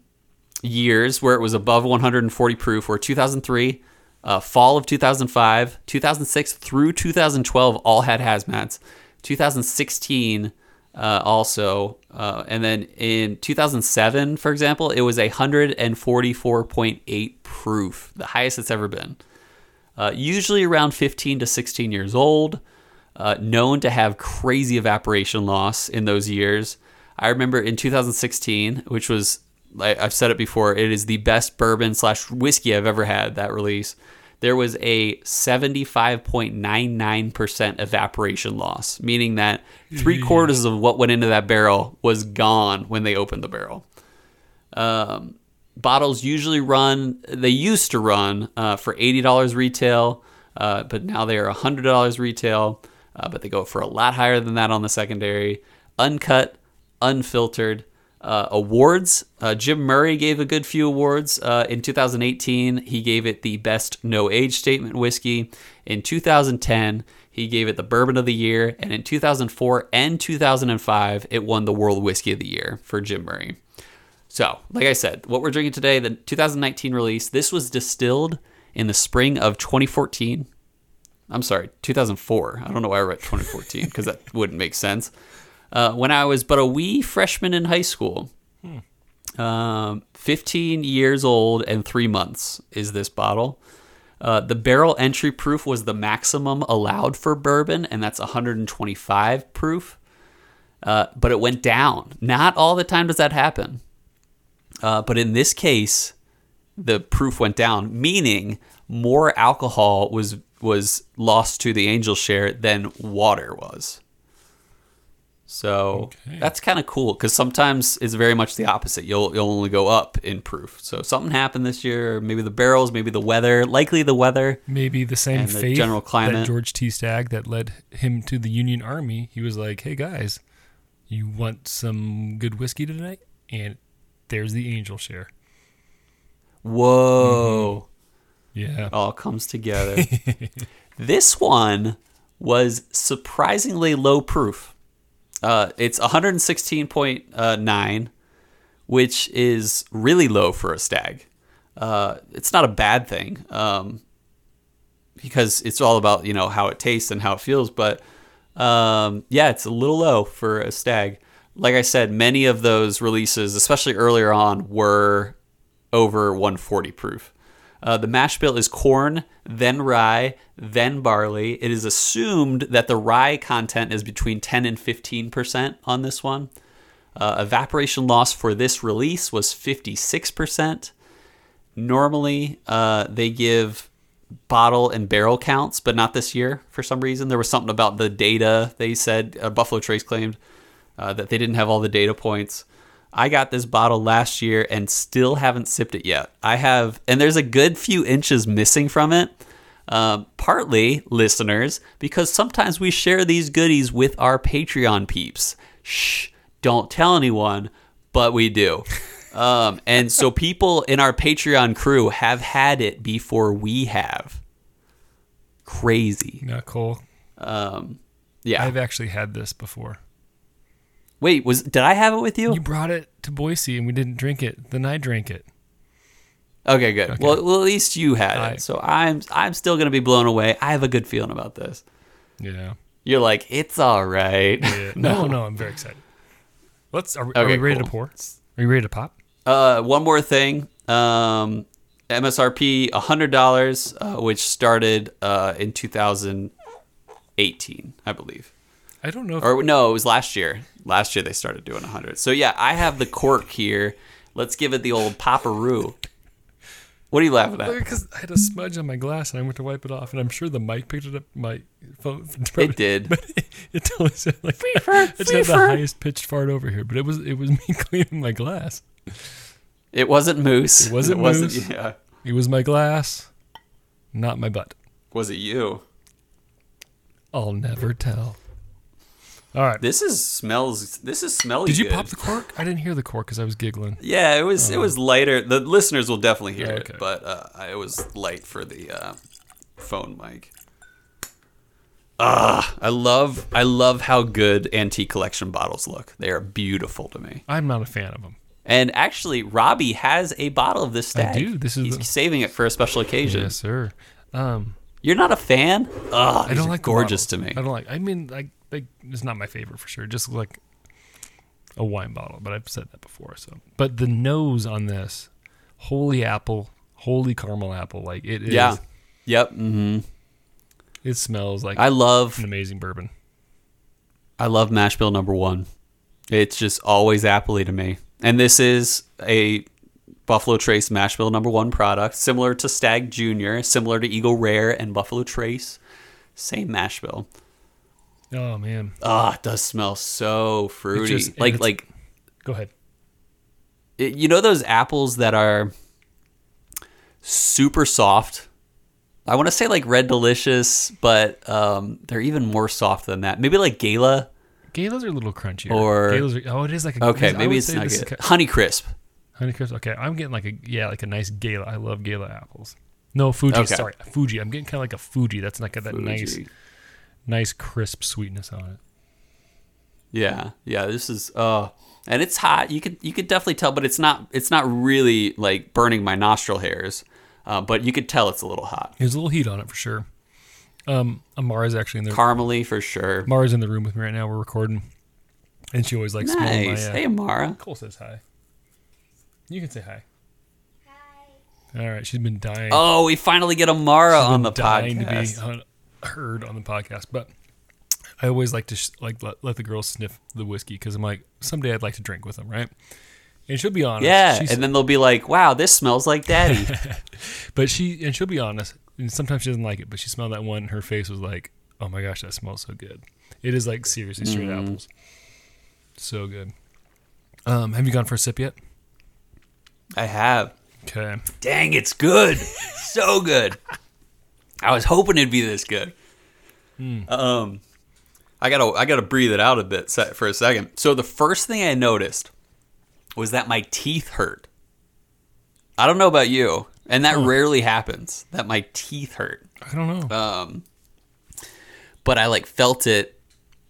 A: years where it was above 140 proof were 2003, uh, fall of 2005, 2006 through 2012 all had hazmats. 2016 uh, also, uh, and then in 2007, for example, it was a 144.8 proof, the highest it's ever been. Uh, usually around 15 to 16 years old, uh, known to have crazy evaporation loss in those years. I remember in 2016, which was I've said it before, it is the best bourbon slash whiskey I've ever had. That release, there was a 75.99% evaporation loss, meaning that three quarters of what went into that barrel was gone when they opened the barrel. Um, bottles usually run, they used to run uh, for $80 retail, uh, but now they are $100 retail, uh, but they go for a lot higher than that on the secondary. Uncut, unfiltered. Uh, awards. Uh, Jim Murray gave a good few awards. Uh, in 2018, he gave it the best no age statement whiskey. In 2010, he gave it the bourbon of the year. And in 2004 and 2005, it won the world whiskey of the year for Jim Murray. So, like I said, what we're drinking today, the 2019 release, this was distilled in the spring of 2014. I'm sorry, 2004. I don't know why I read 2014 because that wouldn't make sense. Uh, when I was but a wee freshman in high school. Um, 15 years old and three months is this bottle. Uh, the barrel entry proof was the maximum allowed for bourbon, and that's 125 proof. Uh, but it went down. Not all the time does that happen. Uh, but in this case, the proof went down, meaning more alcohol was was lost to the angel share than water was. So
B: Okay.
A: that's kind of cool because sometimes it's very much the opposite. You'll you'll only go up in proof. So something happened this year. Maybe the barrels, maybe the weather. Likely the weather.
B: Maybe the same
A: And the
B: fate
A: general
B: that
A: climate.
B: George T. Stagg that led him to the Union Army. He was like, "Hey guys, you want some good whiskey tonight?" And there's the angel share.
A: Whoa. Mm-hmm.
B: Yeah.
A: It all comes together. <laughs> this one was surprisingly low proof. Uh, it's 116.9, which is really low for a Stagg. Uh, it's not a bad thing um, because it's all about you know how it tastes and how it feels. But um, yeah, it's a little low for a Stagg. Like I said, many of those releases, especially earlier on, were over 140 proof. Uh, the mash bill is corn, then rye, then barley. It is assumed that the rye content is between 10 and 15% on this one. Uh, evaporation loss for this release was 56%. Normally, uh, they give bottle and barrel counts, but not this year for some reason. There was something about the data they said, uh, Buffalo Trace claimed uh, that they didn't have all the data points. I got this bottle last year and still haven't sipped it yet. I have, and there's a good few inches missing from it. Um, partly, listeners, because sometimes we share these goodies with our Patreon peeps. Shh, don't tell anyone, but we do. <laughs> Um, and so people in our Patreon crew have had it before we have. Crazy.
B: Not cool.
A: Um, yeah.
B: I've actually had this before.
A: Wait, was did I have it with you?
B: You brought it to Boise and we didn't drink it. Then I drank it.
A: Okay, good. Well, well, at least you had
B: I-
A: it. So I'm I'm still gonna be blown away. I have a good feeling about this.
B: Yeah.
A: You're like, it's all right.
B: Yeah. <laughs> No, no, I'm very excited. Let's. Are, we- are we ready
A: cool.
B: to pour? Are you ready to pop?
A: Uh, one more thing. Um, MSRP hundred dollars, uh, which started uh, in 2018, I believe.
B: I don't know. If,
A: Or no, it was last year. Last year they started doing hundred. So yeah, I have the cork here. Let's give it the old poparoo. What are you laughing at?
B: because I had a smudge on my glass and I went to wipe it off, and I'm sure the mic picked it up. My phone. <laughs>
A: It did.
B: But <laughs> it, it totally sounded like I just had the highest pitched fart over here. But it was it was <laughs> me cleaning my glass.
A: It wasn't moose.
B: It wasn't moose.
A: Yeah.
B: It was my glass, not my butt.
A: Was it you?
B: I'll never tell. All right.
A: This is smells. This is smelly.
B: Did you
A: good.
B: pop the cork? I didn't hear the cork because I was giggling.
A: Yeah, it was. it was lighter. The listeners will definitely hear
B: Okay.
A: it, but uh, it was light for the uh, phone mic. Ah, I love. I love how good antique collection bottles look. They are beautiful to me.
B: I'm not a fan of them.
A: And actually, Robbie has a bottle of this Stagg.
B: do. This is
A: He's
B: the-
A: saving it for a special occasion.
B: Yes, sir. Um,
A: You're not a fan? Ugh,
B: I don't like
A: gorgeous to me.
B: I don't like. I mean, like, it's not my favorite for sure. Just like a wine bottle, but I've said that before. So, but the nose on this, holy apple, holy caramel apple, like it is.
A: Yeah. Yep. Mm-hmm.
B: It smells like
A: I love.
B: an amazing bourbon.
A: I love mash bill number one. It's just always appley to me. And this is a Buffalo Trace mash bill number one product, similar to Stagg Junior, similar to Eagle Rare and Buffalo Trace. Same mash bill.
B: Oh man,
A: Ah, it does smell so fruity.
B: just-
A: like like
B: go ahead.
A: it, you know those apples that are super soft. I want to say like Red Delicious, but um, they're even more soft than that. Maybe like Gala.
B: Galas are a little crunchier.
A: Or-
B: Galas are, oh, it is like a
A: Okay, maybe it's not good.
B: ki-
A: Honey Crisp.
B: Honeycrisp. Okay, I'm getting like a yeah, like a nice Gala. I love Gala apples. No Fuji.
A: Okay.
B: Sorry, Fuji. I'm getting kind of like a Fuji. That's like a, that
A: Fuji.
B: nice crisp sweetness on it.
A: Yeah, yeah. This is uh, and it's hot. You could you could definitely tell, but it's not it's not really like burning my nostril hairs. Uh, but you could tell it's a little hot.
B: There's a little heat on it for sure. Um, Amara's actually in the
A: Caramely for sure.
B: Amara's in the room with me right now. We're recording, and she always likes smelling my.
A: Nice.
B: Uh,
A: Hey, Amara.
B: Cole says hi. You can say hi. Hi. All right, she's been dying.
A: Oh, we finally get Amara
B: She's
A: on
B: been
A: the
B: dying
A: podcast.
B: to be uh, heard on the podcast, but I always like to sh- like let, let the girls sniff the whiskey because I'm like someday I'd like to drink with them, right? And she'll be honest.
A: yeah, and then they'll be like, "Wow, this smells like Daddy." <laughs>
B: but she and she'll be honest. And sometimes she doesn't like it, but she smelled that one. and Her face was like, "Oh my gosh, that smells so good." It is like seriously straight
A: Mm.
B: apples, so good. Um, have you gone for a sip yet?
A: I have.
B: Okay.
A: Dang, it's good. <laughs> so good. I was hoping it'd be this good. Um, I gotta I gotta breathe it out a bit for a second. So the first thing I noticed was that my teeth hurt. I don't know about you, and that rarely happens. That my teeth hurt.
B: I don't know.
A: Um, but I like felt it,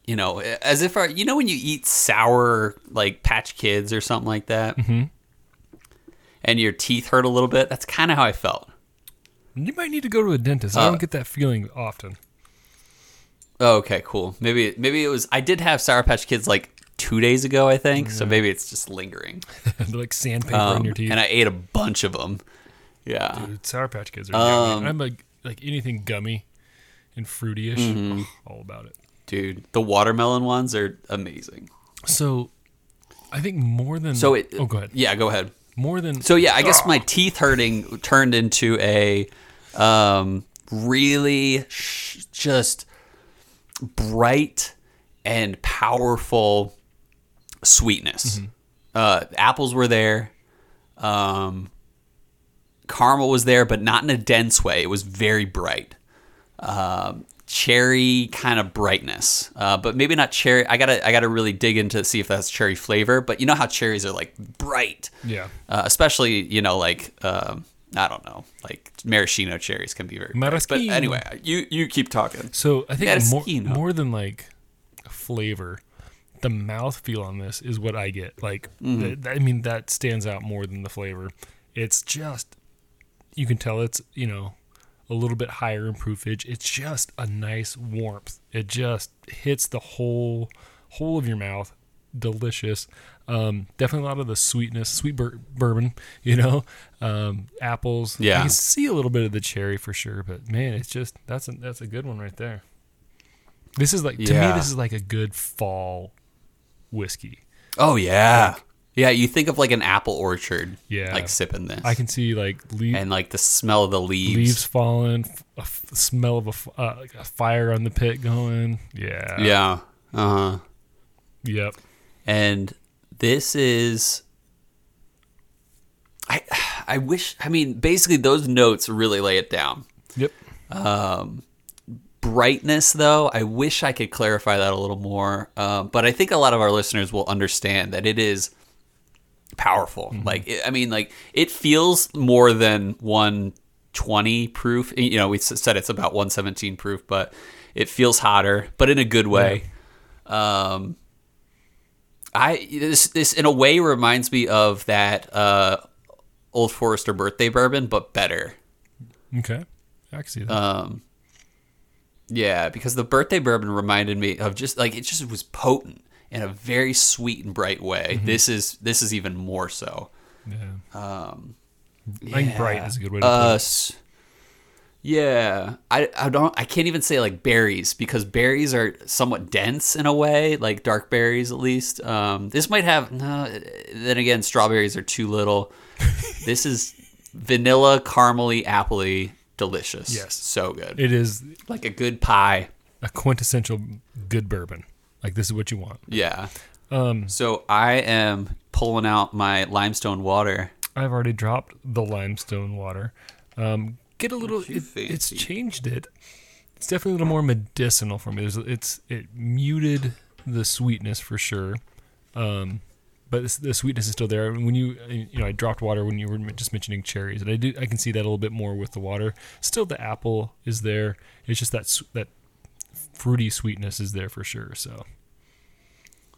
A: you know, as if I, you know when you eat sour like Patch Kids or something like that, mm-hmm. and your teeth hurt a little bit. That's kind of how I felt.
B: You might need to go to a dentist. I
A: uh,
B: don't get that feeling often.
A: Oh, okay, cool. Maybe maybe it was. I did have Sour Patch Kids like two days ago, I think. So maybe it's just lingering. <laughs>
B: They're like sandpaper
A: Um,
B: in your teeth.
A: and I ate a bunch of them. Yeah.
B: Dude, Sour Patch Kids are
A: Um,
B: yummy. I'm like like anything gummy and fruity-ish.
A: Mm-hmm.
B: all about it.
A: Dude, the watermelon ones are amazing.
B: So, I think more than
A: So it.
B: oh, go ahead.
A: Yeah, go ahead.
B: More than
A: So yeah, I guess my teeth hurting turned into a um, really sh- just bright and powerful sweetness. Uh, apples were there. Um, caramel was there, but not in a dense way. It was very bright. Um, cherry kind of brightness, uh, but maybe not cherry. I gotta I gotta really dig into see if that's cherry flavor. But you know how cherries are like bright
B: yeah.
A: uh, especially you know like um, I don't know like maraschino cherries can be very bright. but
B: Maraschino.
A: anyway you you keep talking
B: So I think more,
A: Maraschino.
B: more than like flavor, the mouth feel on this is what I get. Like,
A: Mm-hmm.
B: th- th- I mean, that stands out more than the flavor. It's just, you can tell it's, you know, a little bit higher in proofage. It's just a nice warmth. It just hits the whole, whole of your mouth. Delicious. Um, definitely a lot of the sweetness, sweet bur- bourbon, <laughs> you know, um, apples.
A: Yeah.
B: You can see a little bit of the cherry for sure, but man, it's just, that's a, that's a good one right there. This is like, to me, this is like a good fall whiskey.
A: oh yeah yeah you think of like an apple orchard
B: Yeah.
A: like sipping this
B: I can see like leaf,
A: and like the smell of the leaves,
B: leaves falling, a f- smell of a, f- uh, like a fire on the pit going. Yeah.
A: yeah uh-huh
B: Yep.
A: And this is I I wish I mean basically those notes really lay it down.
B: Yep.
A: brightness though i wish i could clarify that a little more um, but i think a lot of our listeners will understand that it is powerful. Like it, i mean like it feels more than 120 proof. You know we said it's about 117 proof but it feels hotter but in a good way. Um i this this in a way reminds me of that uh old forester birthday bourbon but better
B: Okay. I can see that.
A: um, yeah, because the birthday bourbon reminded me of just like it just was potent in a very sweet and bright way. This is this is even more so.
B: yeah.
A: Um,
B: I think bright is a good way to
A: Uh,
B: put it.
A: Yeah, I I don't I can't even say like berries because berries are somewhat dense in a way, like dark berries at least. Um, this might have no. Then again, strawberries are too little. <laughs> this is vanilla, caramely, appley, delicious.
B: Yes.
A: so good.
B: It is
A: like a good pie.
B: a quintessential good bourbon. Like this is what you want.
A: Yeah.
B: Um,
A: So I am pulling out my limestone water.
B: I've already dropped the limestone water. Um, get a little. It, it's changed it. It's definitely a little more medicinal for me. There's, it's it muted the sweetness for sure, um, but this, the sweetness is still there. When you you know I dropped water when you were just mentioning cherries, and I do I can see that a little bit more with the water. Still, the apple is there. It's just that that fruity sweetness is there for sure. So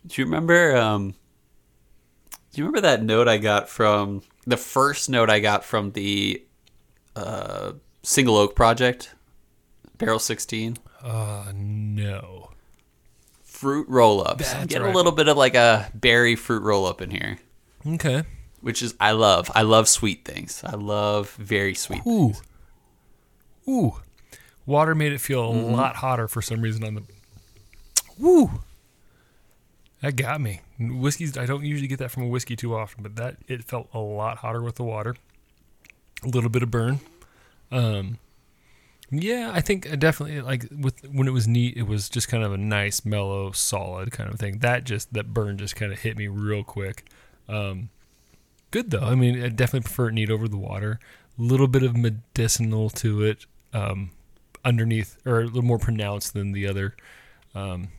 A: Do you remember um Do you remember that note I got from the first note I got from the uh, single oak project, barrel sixteen?
B: Uh, no.
A: Fruit roll ups. Get
B: right.
A: a little bit of like a berry fruit roll up in here,
B: Okay.
A: which is I love. I love sweet things. I love very sweet.
B: Ooh. Ooh. Water made it feel a lot hotter for some reason on the. Woo. That got me. Whiskey's. I don't usually get that from a whiskey too often, but that it felt a lot hotter with the water. A little bit of burn. Um. Yeah, I think I definitely like with when it was neat. It was just kind of a nice, mellow, solid kind of thing. That just that burn just kind of hit me real quick. Um, good though. I mean, I definitely prefer it neat over the water. A little bit of medicinal to it, um, underneath or a little more pronounced than the other, um,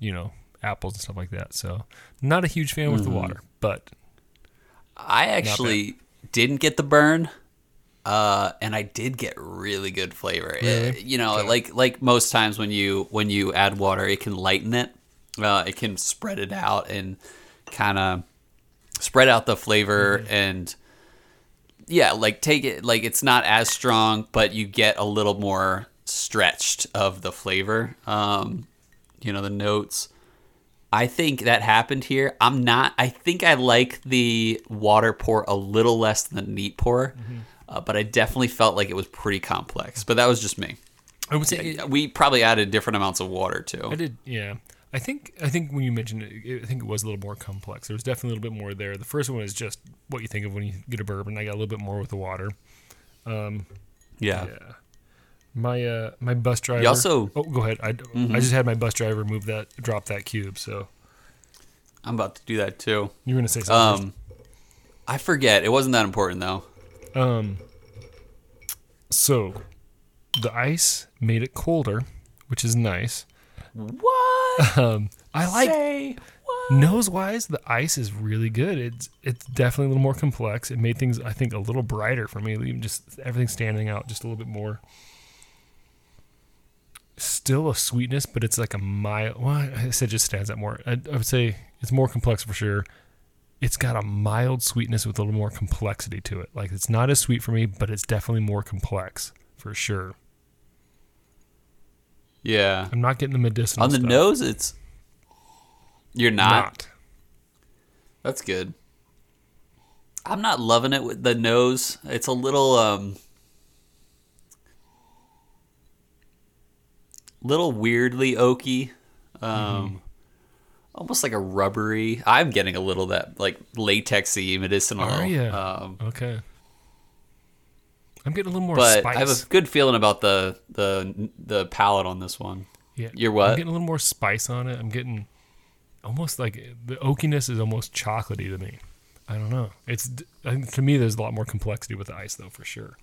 B: you know, apples and stuff like that. So, not a huge fan with the water, but
A: I actually didn't get the burn, uh, and I did get really good flavor.
B: Really?
A: Uh, you know, like like most times when you when you add water, it can lighten it. Uh, it can spread it out and kind of spread out the flavor
B: Mm-hmm.
A: and yeah, like take it like it's not as strong, but you get a little more stretched of the flavor. Um, you know, the notes. I think that happened here. I'm not. I think I like the water pour a little less than the neat pour, uh, but I definitely felt like it was pretty complex. But that was just me.
B: I would say it,
A: We probably added different amounts of water too.
B: I did. Yeah, I think I think when you mentioned it, I think it was a little more complex. There was definitely a little bit more there. The first one is just what you think of when you get a bourbon. I got a little bit more with the water.
A: Yeah.
B: Yeah. My uh my bus driver.
A: You also-
B: oh go ahead. I, I just had my bus driver move that drop that cube. So
A: I'm about to do that too.
B: you're gonna say something.
A: Um, I forget. It wasn't that important though.
B: Um, so the ice made it colder, which is nice.
A: What? <laughs>
B: Um, I like
A: Say what?
B: nose wise, the ice is really good. It's it's definitely a little more complex. It made things I think a little brighter for me. Even just everything standing out just a little bit more. Still a sweetness, but it's like a mild. Well, I said just stands out more. I, I would say it's more complex for sure. It's got a mild sweetness with a little more complexity to it. Like it's not as sweet for me, but it's definitely more complex for sure.
A: Yeah.
B: I'm not getting the medicinal
A: On the
B: stuff.
A: nose, it's. You're not.
B: Not.
A: That's good. I'm not loving it with the nose. It's a little um little weirdly oaky. Um almost like a rubbery. I'm getting a little that like latexy medicinal.
B: Oh yeah.
A: Um
B: Okay. I'm getting a little more
A: but
B: spice.
A: I have a good feeling about the the the palate on this one.
B: Yeah,
A: You're what?
B: I'm getting a little more spice on it. I'm getting almost like the oakiness is almost chocolatey to me. I don't know. It's to me there's a lot more complexity with the ice though for sure.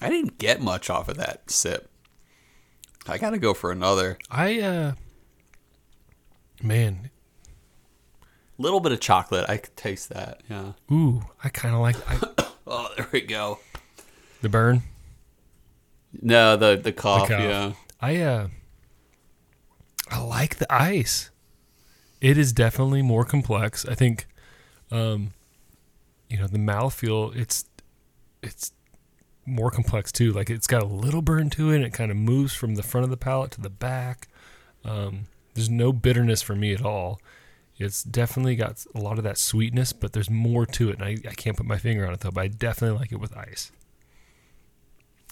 A: I didn't get much off of that sip. I got to go for another.
B: I uh man,
A: Little bit of chocolate. I could taste that. Yeah.
B: ooh, I kind of like I, <coughs>
A: Oh, there we go.
B: the burn.
A: No, the the cough.
B: cough.
A: Yeah.
B: I uh I like the ice. It is definitely more complex. I think um you know, the mouthfeel it's it's more complex too. Like it's got a little burn to it and it kind of moves from the front of the palate to the back. Um there's no bitterness for me at all. It's definitely got a lot of that sweetness, but there's more to it. And I, I can't put my finger on it though, but I definitely like it with ice.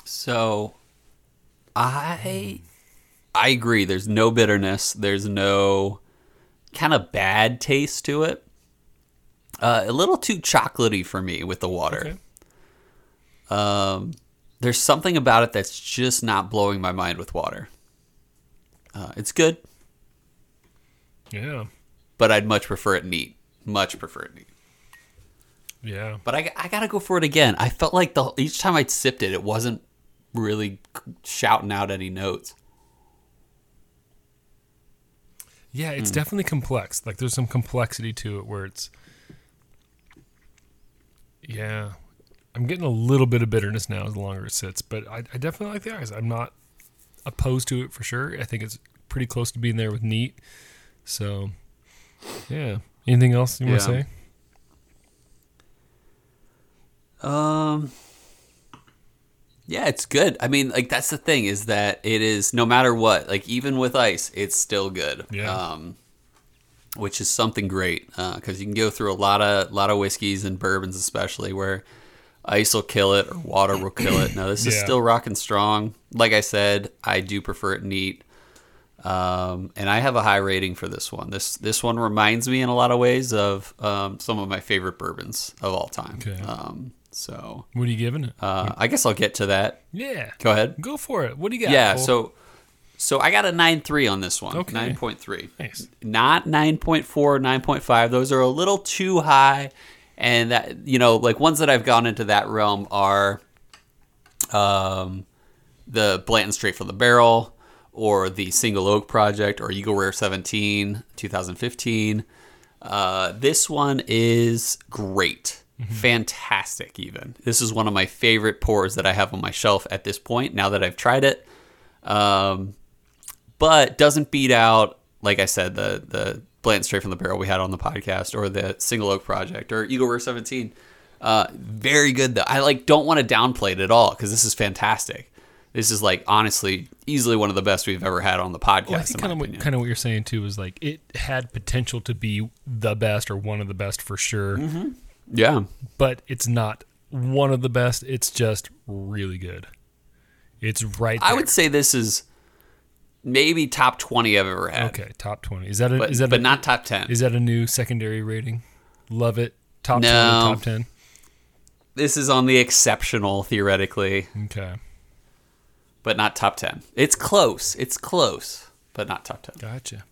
A: So, I I agree. There's no bitterness. There's no kind of bad taste to it. Uh, a little too chocolatey for me with the water. Um, there's something about it that's just not blowing my mind with water. Uh, it's good,
B: Yeah.
A: but I'd much prefer it neat. Much prefer it neat.
B: Yeah.
A: But I, I gotta go for it again. I felt like the each time I sipped it, it wasn't really shouting out any notes.
B: Yeah, it's definitely complex. Like there's some complexity to it where it's Yeah. I'm getting a little bit of bitterness now as the longer it sits, but I, I definitely like the ice. I'm not opposed to it for sure. I think it's pretty close to being there with neat. So, yeah. Anything else you want to say?
A: Um. Yeah, it's good. I mean, like that's the thing is that it is no matter what, like even with ice, it's still good.
B: Yeah.
A: Um, which is something great because you can go through a lot of lot of whiskeys and bourbons, especially where ice will kill it or water will kill it. Now this is still rocking strong. Like I said, I do prefer it neat. Um, and I have a high rating for this one. This this one reminds me in a lot of ways of um, some of my favorite bourbons of all time.
B: Okay.
A: Um, so
B: What are you giving it?
A: uh, I guess I'll get to that.
B: yeah.
A: Go ahead.
B: Go for it. What do you got?
A: Yeah.
B: Cole?
A: So so I got a nine three on this one.
B: Okay.
A: Nine point three.
B: Nice.
A: Not 9.4, 9.5. Those are a little too high. And that you know, like ones that I've gone into that realm are um the Blanton Straight from the Barrel or the Single Oak Project or Eagle Rare 17 2015. Uh, this one is great. Fantastic, even. This is one of my favorite pours that I have on my shelf at this point now that I've tried it. Um, but doesn't beat out, like I said, the the Straight from the Barrel we had on the podcast, or the Single Oak Project, or Eagle Rare 17. Uh, very good though. I like don't want to downplay it at all because this is fantastic. This is like honestly easily one of the best we've ever had on the podcast.
B: Well, I think
A: in
B: kind of what, kind of what you're saying too is like it had potential to be the best or one of the best for sure,
A: Mm-hmm. yeah,
B: but it's not one of the best. It's just really good. It's right.
A: I would say this is maybe top 20 I've ever had.
B: Okay, top twenty. Is that a,
A: but
B: is that
A: but
B: a,
A: not top 10.
B: is that a new secondary rating? Love it. Top
A: No.
B: twenty, top ten.
A: this is on the exceptional theoretically,
B: Okay,
A: but not top 10. It's close. It's close, but not top 10.
B: gotcha.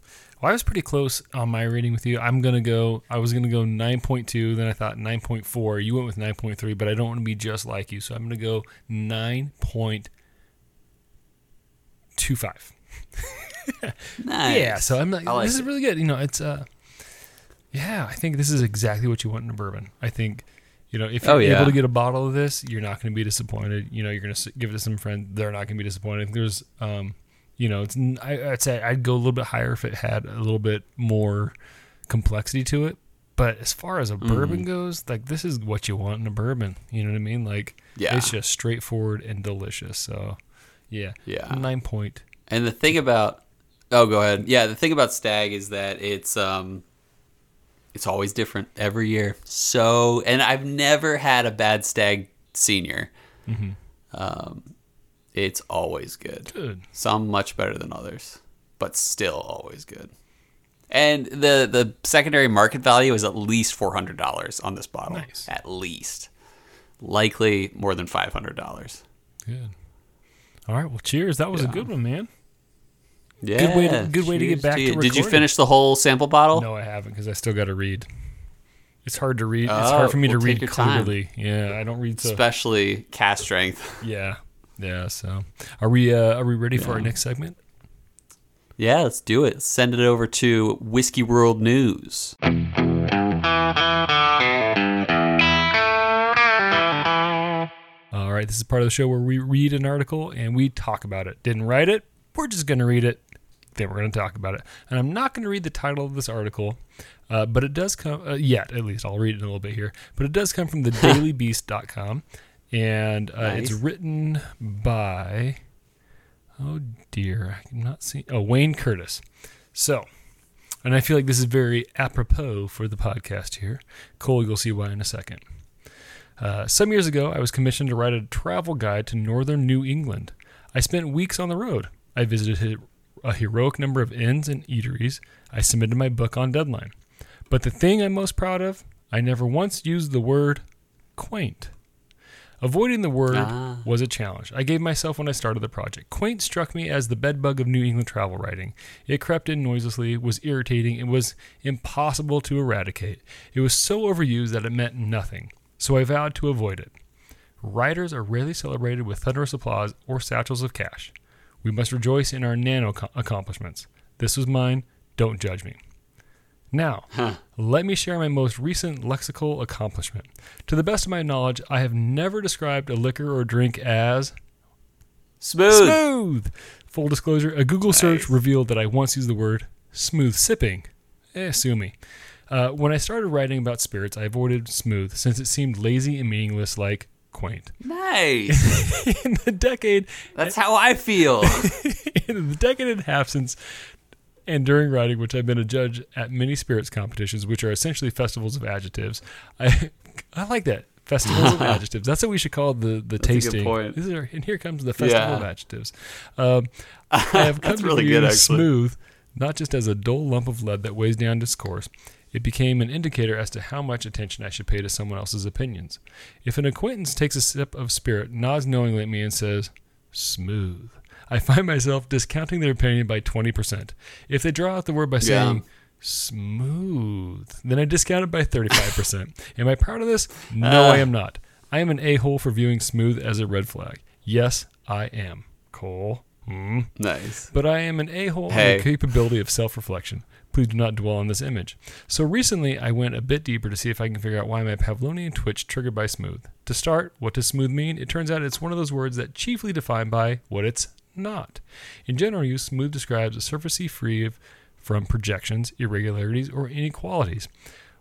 B: Well, I was pretty close on my rating with you. I'm gonna go. I was gonna go nine point two. Then I thought nine point four. You went with nine point three, but I don't want to be just like you, so I'm gonna go nine point two five.
A: Nice. <laughs>
B: Yeah, so I'm like,
A: like
B: this is really good. You know, it's uh, yeah, I think this is exactly what you want in a bourbon. I think, you know, if you're
A: Oh, yeah.
B: able to get a bottle of this, you're not going to be disappointed. You know, you're going to give it to some friend, they're not going to be disappointed. There's, um, you know, it's I, would say I'd go a little bit higher if it had a little bit more complexity to it. But as far as a
A: Mm-hmm.
B: bourbon goes, like this is what you want in a bourbon. You know what I mean? Like,
A: Yeah.
B: it's just straightforward and delicious. So, yeah,
A: Yeah.
B: nine point.
A: And the thing about oh, go ahead. Yeah, the thing about Stagg is that it's um, it's always different every year. So, and I've never had a bad Stagg Senior.
B: Mm-hmm.
A: Um, it's always good.
B: Good.
A: Some much better than others, but still always good. And the the secondary market value is at least four hundred dollars on this bottle.
B: Nice.
A: At least, likely more than five hundred dollars.
B: Good. All right. Well, cheers. That was a good one, man.
A: Yeah.
B: way to- good way to get back to
A: you. Did you finish the whole sample bottle?
B: No, I haven't because I still got to read. It's hard to read. it's
A: Oh,
B: hard for me to
A: well,
B: read
A: your time.
B: clearly. Yeah, I don't read so.
A: Especially cask strength. <laughs>
B: yeah, yeah. So, are we uh, are we ready for our next segment?
A: Yeah, let's do it. Send it over to Whiskey World News.
B: Right, this is part of the show where we read an article and we talk about it. Didn't write it. We're just going to read it. Then we're going to talk about it. And I'm not going to read the title of this article, uh, but it does come, uh, yet at least. I'll read it in a little bit here. But it does come from the dailybeast.com. And uh, it's written by, oh dear, I'm not seeing, oh, Wayne Curtis. So, and I feel like this is very apropos for the podcast here. Cole, you'll see why in a second. Uh, some years ago, I was commissioned to write a travel guide to northern New England. I spent weeks on the road. I visited a heroic number of inns and eateries. I submitted my book on deadline. But the thing I'm most proud of, I never once used the word quaint. Avoiding the word
A: Ah.
B: was a challenge. I gave myself when I started the project. Quaint struck me as the bedbug of New England travel writing. It crept in noiselessly, was irritating, and was impossible to eradicate. It was so overused that it meant nothing, so I vowed to avoid it. Writers are rarely celebrated with thunderous applause or satchels of cash. We must rejoice in our nano co- accomplishments. This was mine. Don't judge me. Now, let me share my most recent lexical accomplishment. To the best of my knowledge, I have never described a liquor or drink as
A: Smooth.
B: Smooth. Full disclosure: a Google search revealed that I once used the word smooth sipping. Eh, sue me. Uh, when I started writing about spirits, I avoided smooth since it seemed lazy and meaningless, like quaint. <laughs>
A: Nice.
B: In the decade
A: That's how I feel. <laughs>
B: in the decade and a half since and during writing, which I've been a judge at many spirits competitions, which are essentially festivals of adjectives. I <laughs> I like that. Festivals of adjectives. That's what we should call the the
A: good
B: tasting. are, and here comes the festival
A: Yeah.
B: of adjectives. Um, I have come
A: That's
B: to
A: really
B: view
A: good, actually.
B: smooth not just as a dull lump of lead that weighs down discourse. It became an indicator as to how much attention I should pay to someone else's opinions. If an acquaintance takes a sip of spirit, nods knowingly at me, and says, smooth, I find myself discounting their opinion by 20%. If they draw out the word by
A: Yeah.
B: saying, smooth, then I discount it by 35%. <laughs> am I proud of this? No,
A: Uh.
B: I am not. I am an a hole for viewing smooth as a red flag. Yes, I am. Cole. Hmm.
A: nice.
B: But I am an a hole
A: Hey.
B: in the capability of self reflection. Please do not dwell on this image. So recently, I went a bit deeper to see if I can figure out why my Pavlonian twitch triggered by smooth. To start, what does smooth mean? It turns out it's one of those words that chiefly defined by what it's not. In general use, smooth describes a surface free of, from projections, irregularities, or inequalities.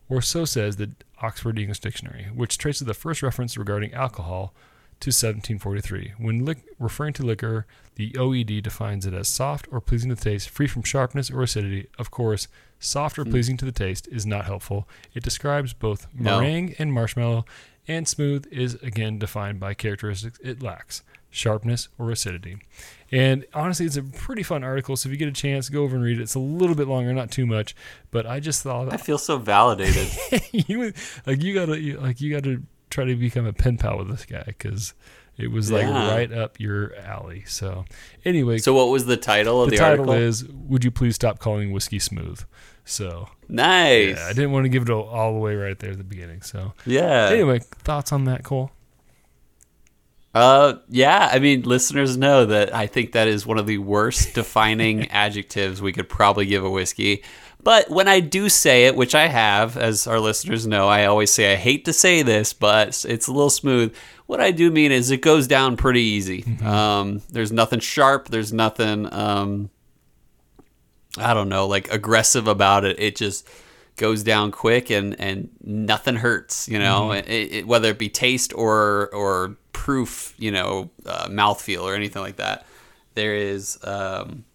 B: Or so says the Oxford English Dictionary, which traces the first reference regarding alcohol to 1743. When lic- referring to liquor, the OED defines it as soft or pleasing to the taste, free from sharpness or acidity. Of course, soft or hmm. pleasing to the taste is not helpful. It describes both
A: No.
B: meringue and marshmallow, and smooth is again defined by characteristics it lacks sharpness or acidity. And honestly, it's a pretty fun article. So if you get a chance, go over and read it. It's a little bit longer, not too much, but I just thought
A: I feel so validated. <laughs>
B: you like you gotta you, like you gotta try to become a pen pal with this guy because it was like
A: Yeah.
B: right up your alley. So anyway,
A: so, what was the title of
B: the
A: the,
B: title
A: article?
B: is "Would you please stop calling whiskey smooth?" So
A: nice.
B: yeah, I didn't want to give it all, all the way right there at the beginning. So
A: Yeah.
B: anyway, thoughts on that, Cole?
A: Uh, yeah. I mean, listeners know that I think that is one of the worst <laughs> defining adjectives we could probably give a whiskey. But when I do say it, which I have, as our listeners know, I always say I hate to say this, but it's a little smooth. What I do mean is it goes down pretty easy. Um, there's nothing sharp. There's nothing. Um, I don't know, like aggressive about it. It just goes down quick and and nothing hurts. You know, it, it, whether it be taste or or proof, you know, uh, mouthfeel or anything like that. There is, um,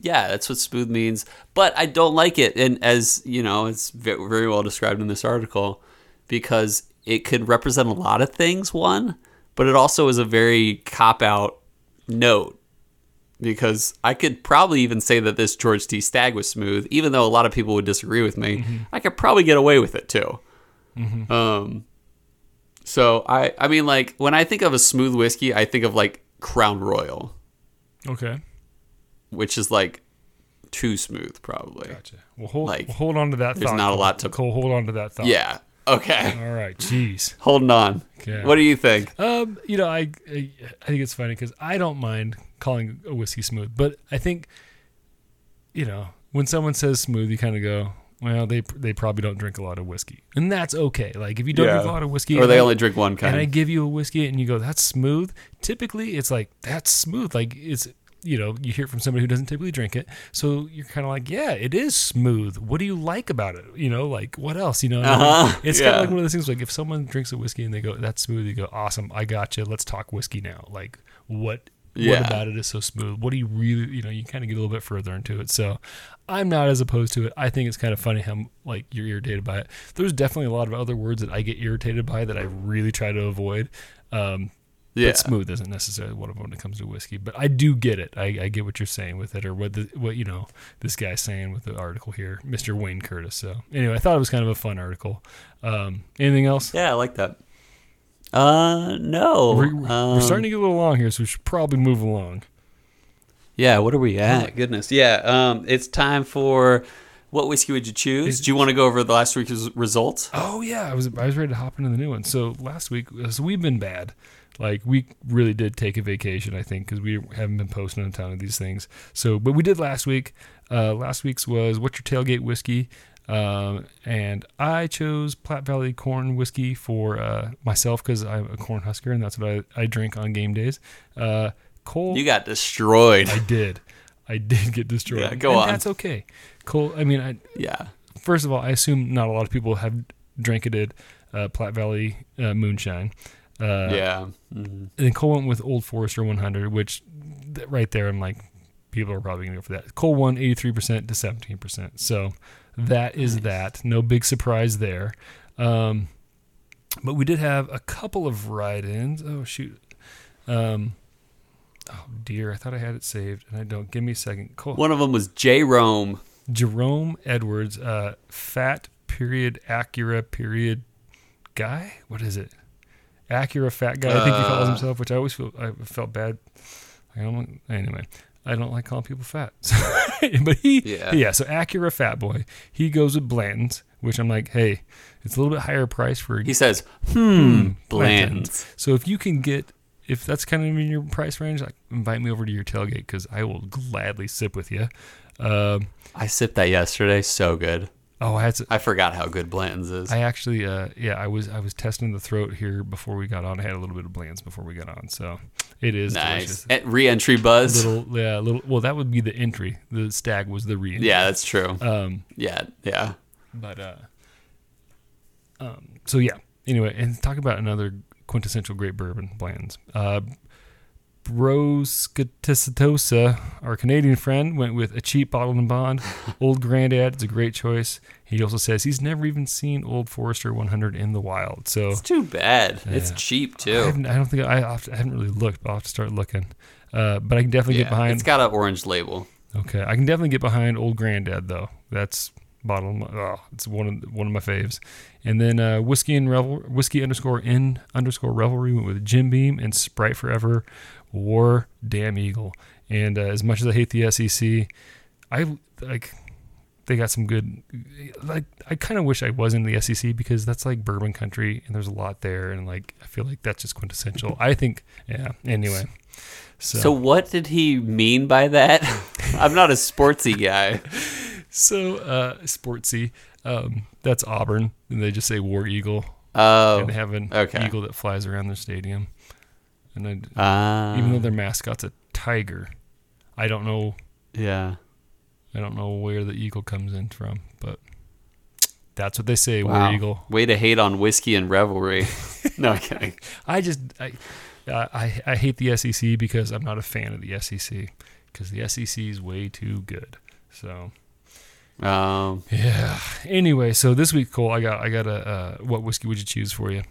A: yeah, that's what smooth means. But I don't like it, and as you know, it's very well described in this article because it could represent a lot of things. One, but it also is a very cop out note because I could probably even say that this George T. Stagg was smooth, even though a lot of people would disagree with me. I could probably get away with it too. Um, so I, I mean, like when I think of a smooth whiskey, I think of like Crown Royal,
B: Okay,
A: which is like too smooth, probably.
B: gotcha. We'll hold
A: Like,
B: we'll hold on to that.
A: there's
B: thought,
A: not a lot to-
B: Cole. Hold on to that thought.
A: Yeah. Okay.
B: All right. Jeez.
A: Holding on.
B: Okay.
A: What do you think?
B: Um, you know, I I, I think it's funny because I don't mind calling a whiskey smooth, but I think, you know, when someone says smooth, you kind of go, well, they they probably don't drink a lot of whiskey, and that's okay. Like if you don't
A: Yeah.
B: drink a lot of whiskey,
A: Or they
B: I-
A: only drink one kind,
B: and I give you a whiskey and you go, that's smooth. Typically, it's like that's smooth. Like it's you know you hear from somebody who doesn't typically drink it, so you're kind of like, yeah, it is smooth. What do you like about it? You know, like what else? You know, what I mean?
A: Uh-huh.
B: it's kind of like one of those things. Like if someone drinks a whiskey and they go, that's smooth, you go, awesome, I got you. Let's talk whiskey now. Like what? What about it is so smooth? What do you really, you know, you kind of get a little bit further into it. So I'm not as opposed to it. I think it's kind of funny how like you're irritated by it. There's definitely a lot of other words that I get irritated by that I really try to avoid. Um,
A: Yeah.
B: but smooth isn't necessarily one of them when it comes to whiskey. But I do get it. I, I get what you're saying with it, or what the, what you know this guy's saying with the article here, Mr. Wayne Curtis. So anyway, I thought it was kind of a fun article. Um, anything else?
A: Yeah, I like that. Uh, no.
B: We're, we're
A: Um,
B: starting to get a little long here, so we should probably move along.
A: Yeah, what are we at? Oh, Goodness. Yeah, um, it's time for what whiskey would you choose?
B: Is-
A: Do you want to go over the last week's results?
B: Oh yeah, I was I was ready to hop into the new one. So last week, so we've been bad. Like we really did take a vacation, I think, because we haven't been posting a ton of these things. So, but we did last week. Uh, last week's was what's your tailgate whiskey, um, and I chose Platte Valley Corn whiskey for uh, myself because I'm a corn husker and that's what I, I drink on game days. Uh, Cole,
A: You got destroyed.
B: I did. I did get destroyed.
A: Yeah, go
B: and
A: on.
B: That's okay. Cole, I mean, I,
A: yeah.
B: first of all, I assume not a lot of people have drank it, uh, Platte Valley uh, Moonshine. Uh,
A: yeah. Mhm.
B: And then Cole went with Old Forester 100, which th- right there, I'm like, people are probably going to go for that. Cole won 83% to 17%. So that is that. No big surprise there. Um, but we did have a couple of write ins. Oh, shoot. Um, oh, dear. I thought I had it saved, and I don't. Give me a second. Cole.
A: One of them was J. Rome.
B: Jerome Edwards, uh, fat period Acura period guy. What is it? Acura fat guy. I think he calls
A: Uh.
B: himself, which I always feel I felt bad. I don't anyway. I don't like calling people fat, <laughs> but he
A: Yeah.
B: yeah. So Acura fat boy. He goes with Blanton's, which I'm like, hey, it's a little bit higher price for
A: He says, hmm,
B: Blanton's.
A: bland.
B: So if you can get if that's kind of in your price range, like invite me over to your tailgate because I will gladly sip with you. Um,
A: I sipped that yesterday. So good.
B: Oh, I had to,
A: I forgot how good Blanton's is.
B: I actually, uh, yeah, I was I was testing the throat here before we got on. I had a little bit of Bland's before we got on, so it is
A: nice.
B: delicious.
A: Re-entry buzz.
B: Little, yeah, little. Well, that would be the entry. The Stagg was the re. Entry.
A: Yeah, that's true.
B: Um,
A: yeah, yeah.
B: but uh, um, so yeah. Anyway, and talk about another quintessential great bourbon, Bland's. Uh, Broscatissitosa, our Canadian friend, went with a cheap bottled in bond. <laughs> Old Grandad is a great choice. He also says he's never even seen Old Forester 100 in the wild. So
A: It's too bad. It's cheap too.
B: haven't, I don't think I, I'll have to- I haven't really looked, but I'll have to start looking. Uh, but I can definitely get behind.
A: it's got an orange label.
B: Okay, I can definitely get behind Old Grandad though. That's bottle. Oh, it's one of one of my faves. And then uh, whiskey and revel whiskey underscore in underscore revelry went with Jim Beam and Sprite Forever, War Damn Eagle. And uh, as much as I hate the SEC, I like they got some good. Like I kind of wish I was in the SEC because that's like bourbon country and there's a lot there and like I feel like that's just quintessential. I think yeah. Anyway. So,
A: So what did he mean by that? <laughs> I'm not a sportsy guy.
B: So uh, sportsy. Um, that's Auburn, and they just say War Eagle,
A: Oh,
B: and they have an
A: okay.
B: eagle that flies around their stadium. And I,
A: ah,
B: even though their mascot's a tiger, I don't know.
A: yeah.
B: I don't know where the eagle comes in from, but that's what they say.
A: Wow.
B: War Eagle.
A: Way to hate on whiskey and revelry. <laughs> no I'm kidding.
B: I just I, uh, I I hate the SEC because I'm not a fan of the SEC because the SEC is way too good. So
A: Um,
B: yeah. Anyway, so this week, Cole, I got I got a uh, what whiskey would you choose for you?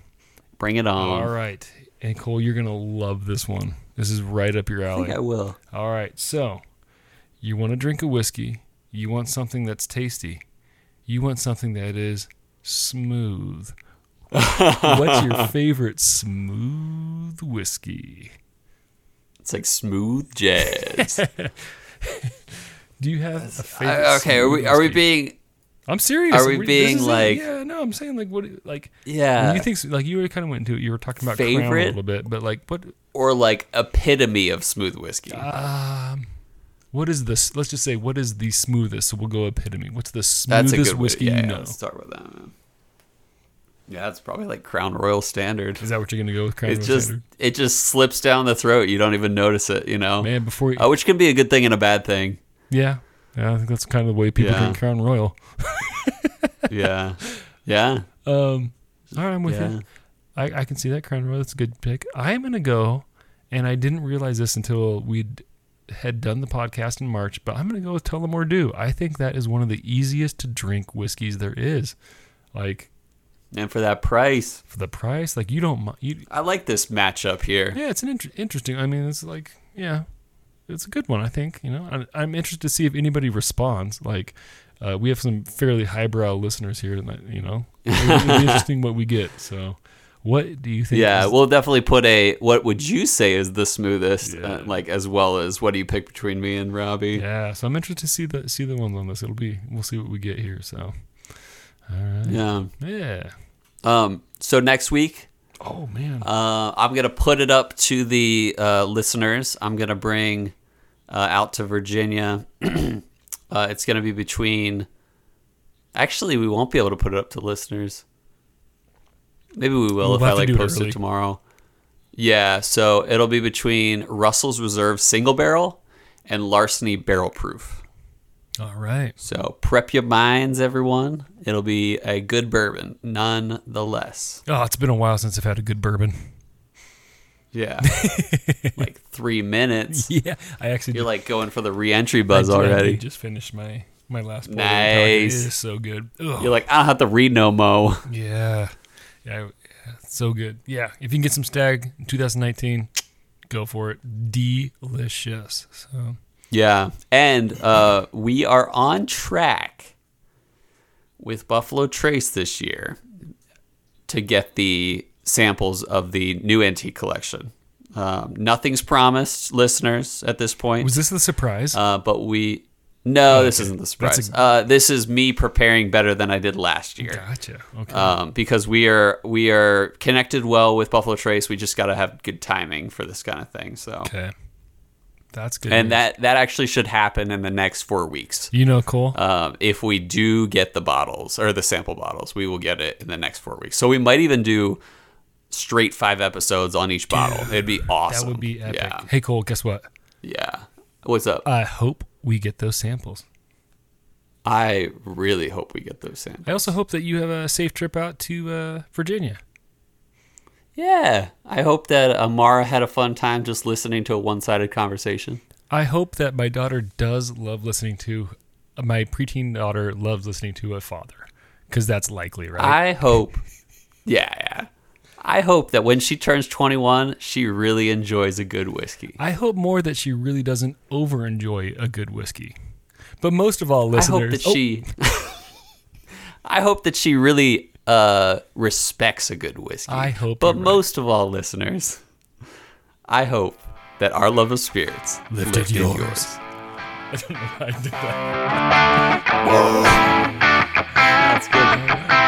A: bring it on.
B: All right. And Cole, you're going to love this one. This is right up your
A: I think
B: alley.
A: I will.
B: All right. So, you want to drink a whiskey, you want something that's tasty, you want something that is smooth. <laughs> What's your favorite smooth whiskey?
A: It's like smooth jazz. <laughs>
B: Do you have a favorite?
A: I- okay, are we are we being?
B: I'm serious.
A: are we
B: This
A: being like-
B: Yeah, no, I'm saying like what? Like
A: Yeah.
B: you think like you already kind of went into it. You were talking about Crown a little bit, but like what?
A: or like epitome of smooth whiskey?
B: Um, what is this? Let's just say what is the smoothest? So we'll go epitome. What's the smoothest whiskey
A: yeah,
B: you
A: yeah,
B: know?
A: Let's talk about that. Man. Yeah, that's probably like Crown Royal standard.
B: Is that what you're gonna go with? Crown
A: It
B: Royal
A: just
B: Standard?
A: it just slips down the throat. You don't even notice it. You know,
B: man before you,
A: uh, which can be a good thing and a bad thing.
B: yeah, yeah. I think that's kind of the way people
A: Yeah.
B: drink Crown Royal.
A: Yeah, <laughs> yeah,
B: Um, all right, I'm with
A: yeah.
B: you. I, I can see that Crown Royal. That's a good pick. I'm gonna go, and I didn't realize this until we'd had done the podcast in March. But I'm gonna go with Tullamore Dew. I think that is one of the easiest to drink whiskeys there is. Like
A: And for that price,
B: for the price, like you don't you
A: I like this matchup here.
B: Yeah, it's an inter- interesting. I mean, it's like, yeah, it's a good one. I think you know. I, I'm interested to see if anybody responds. Like, uh, we have some fairly highbrow listeners here tonight. You know, it'll be <laughs> interesting what we get. So, what do you think?
A: Yeah,
B: is-
A: we'll definitely put a. What would you say is the smoothest?
B: Yeah.
A: Uh, like as well as what do you pick between me and Robbie?
B: yeah. So I'm interested to see the see the ones on this. It'll be. We'll see what we get here. So, all right.
A: Yeah.
B: Yeah.
A: Um. So next week,
B: Oh man.
A: uh, I'm gonna put it up to the uh, listeners. I'm gonna bring uh, out to Virginia. <clears throat> uh, it's gonna be between. Actually, we won't be able to put it up to listeners. Maybe we will
B: We'll
A: if I like
B: do it
A: post it tomorrow. Yeah, so it'll be between Russell's Reserve Single Barrel and Larceny Barrel Proof.
B: All right.
A: So prep your minds, everyone. It'll be a good bourbon, nonetheless.
B: Oh, it's been a while since I've had a good bourbon.
A: Yeah, <laughs> like three minutes.
B: Yeah, I actually
A: You're like going for the re-entry buzz
B: I
A: already.
B: just finished my my last.
A: Nice.
B: is so good. Ugh.
A: You're like, I don't have to read no mo.
B: Yeah. Yeah, yeah, so good. Yeah, if you can get some Stagg in 2019, go for it. Delicious. So
A: Yeah, and uh, we are on track with Buffalo Trace this year to get the samples of the new antique collection. Um, nothing's promised, listeners, at this point.
B: was this the surprise?
A: Uh, but we no, this
B: okay.
A: isn't the surprise.
B: a-
A: uh, this is me preparing better than I did last year.
B: gotcha. Okay.
A: Um, because we are we are connected well with Buffalo Trace. We just got to have good timing for this kind of thing. So,
B: okay. That's good.
A: and
B: news.
A: that that actually should happen in the next four weeks.
B: you know, cool.
A: Um, if we do get the bottles or the sample bottles, we will get it in the next four weeks. So we might even do straight five episodes on each bottle. It'd be awesome.
B: that would be epic.
A: Yeah,
B: Hey, Cole, guess what?
A: yeah. What's up?
B: I hope we get those samples.
A: I really hope we get those samples.
B: I also hope that you have a safe trip out to uh, Virginia.
A: Yeah, I hope that Amara had a fun time just listening to a one-sided conversation.
B: I hope that my daughter does love listening to my preteen daughter loves listening to a father because that's likely, right?
A: I hope, yeah, yeah. I hope that when she turns 21, she really enjoys a good whiskey.
B: I hope more that she really doesn't over enjoy a good whiskey. But most of all, listeners,
A: I hope
B: listeners,
A: that she. <laughs> I hope that she really uh, respects a good whiskey.
B: I hope
A: But
B: you're right.
A: most of all, listeners, I hope that our love of spirits
B: Lifted
A: lifted
B: yours. <laughs> I don't know why I did that.
A: That's good.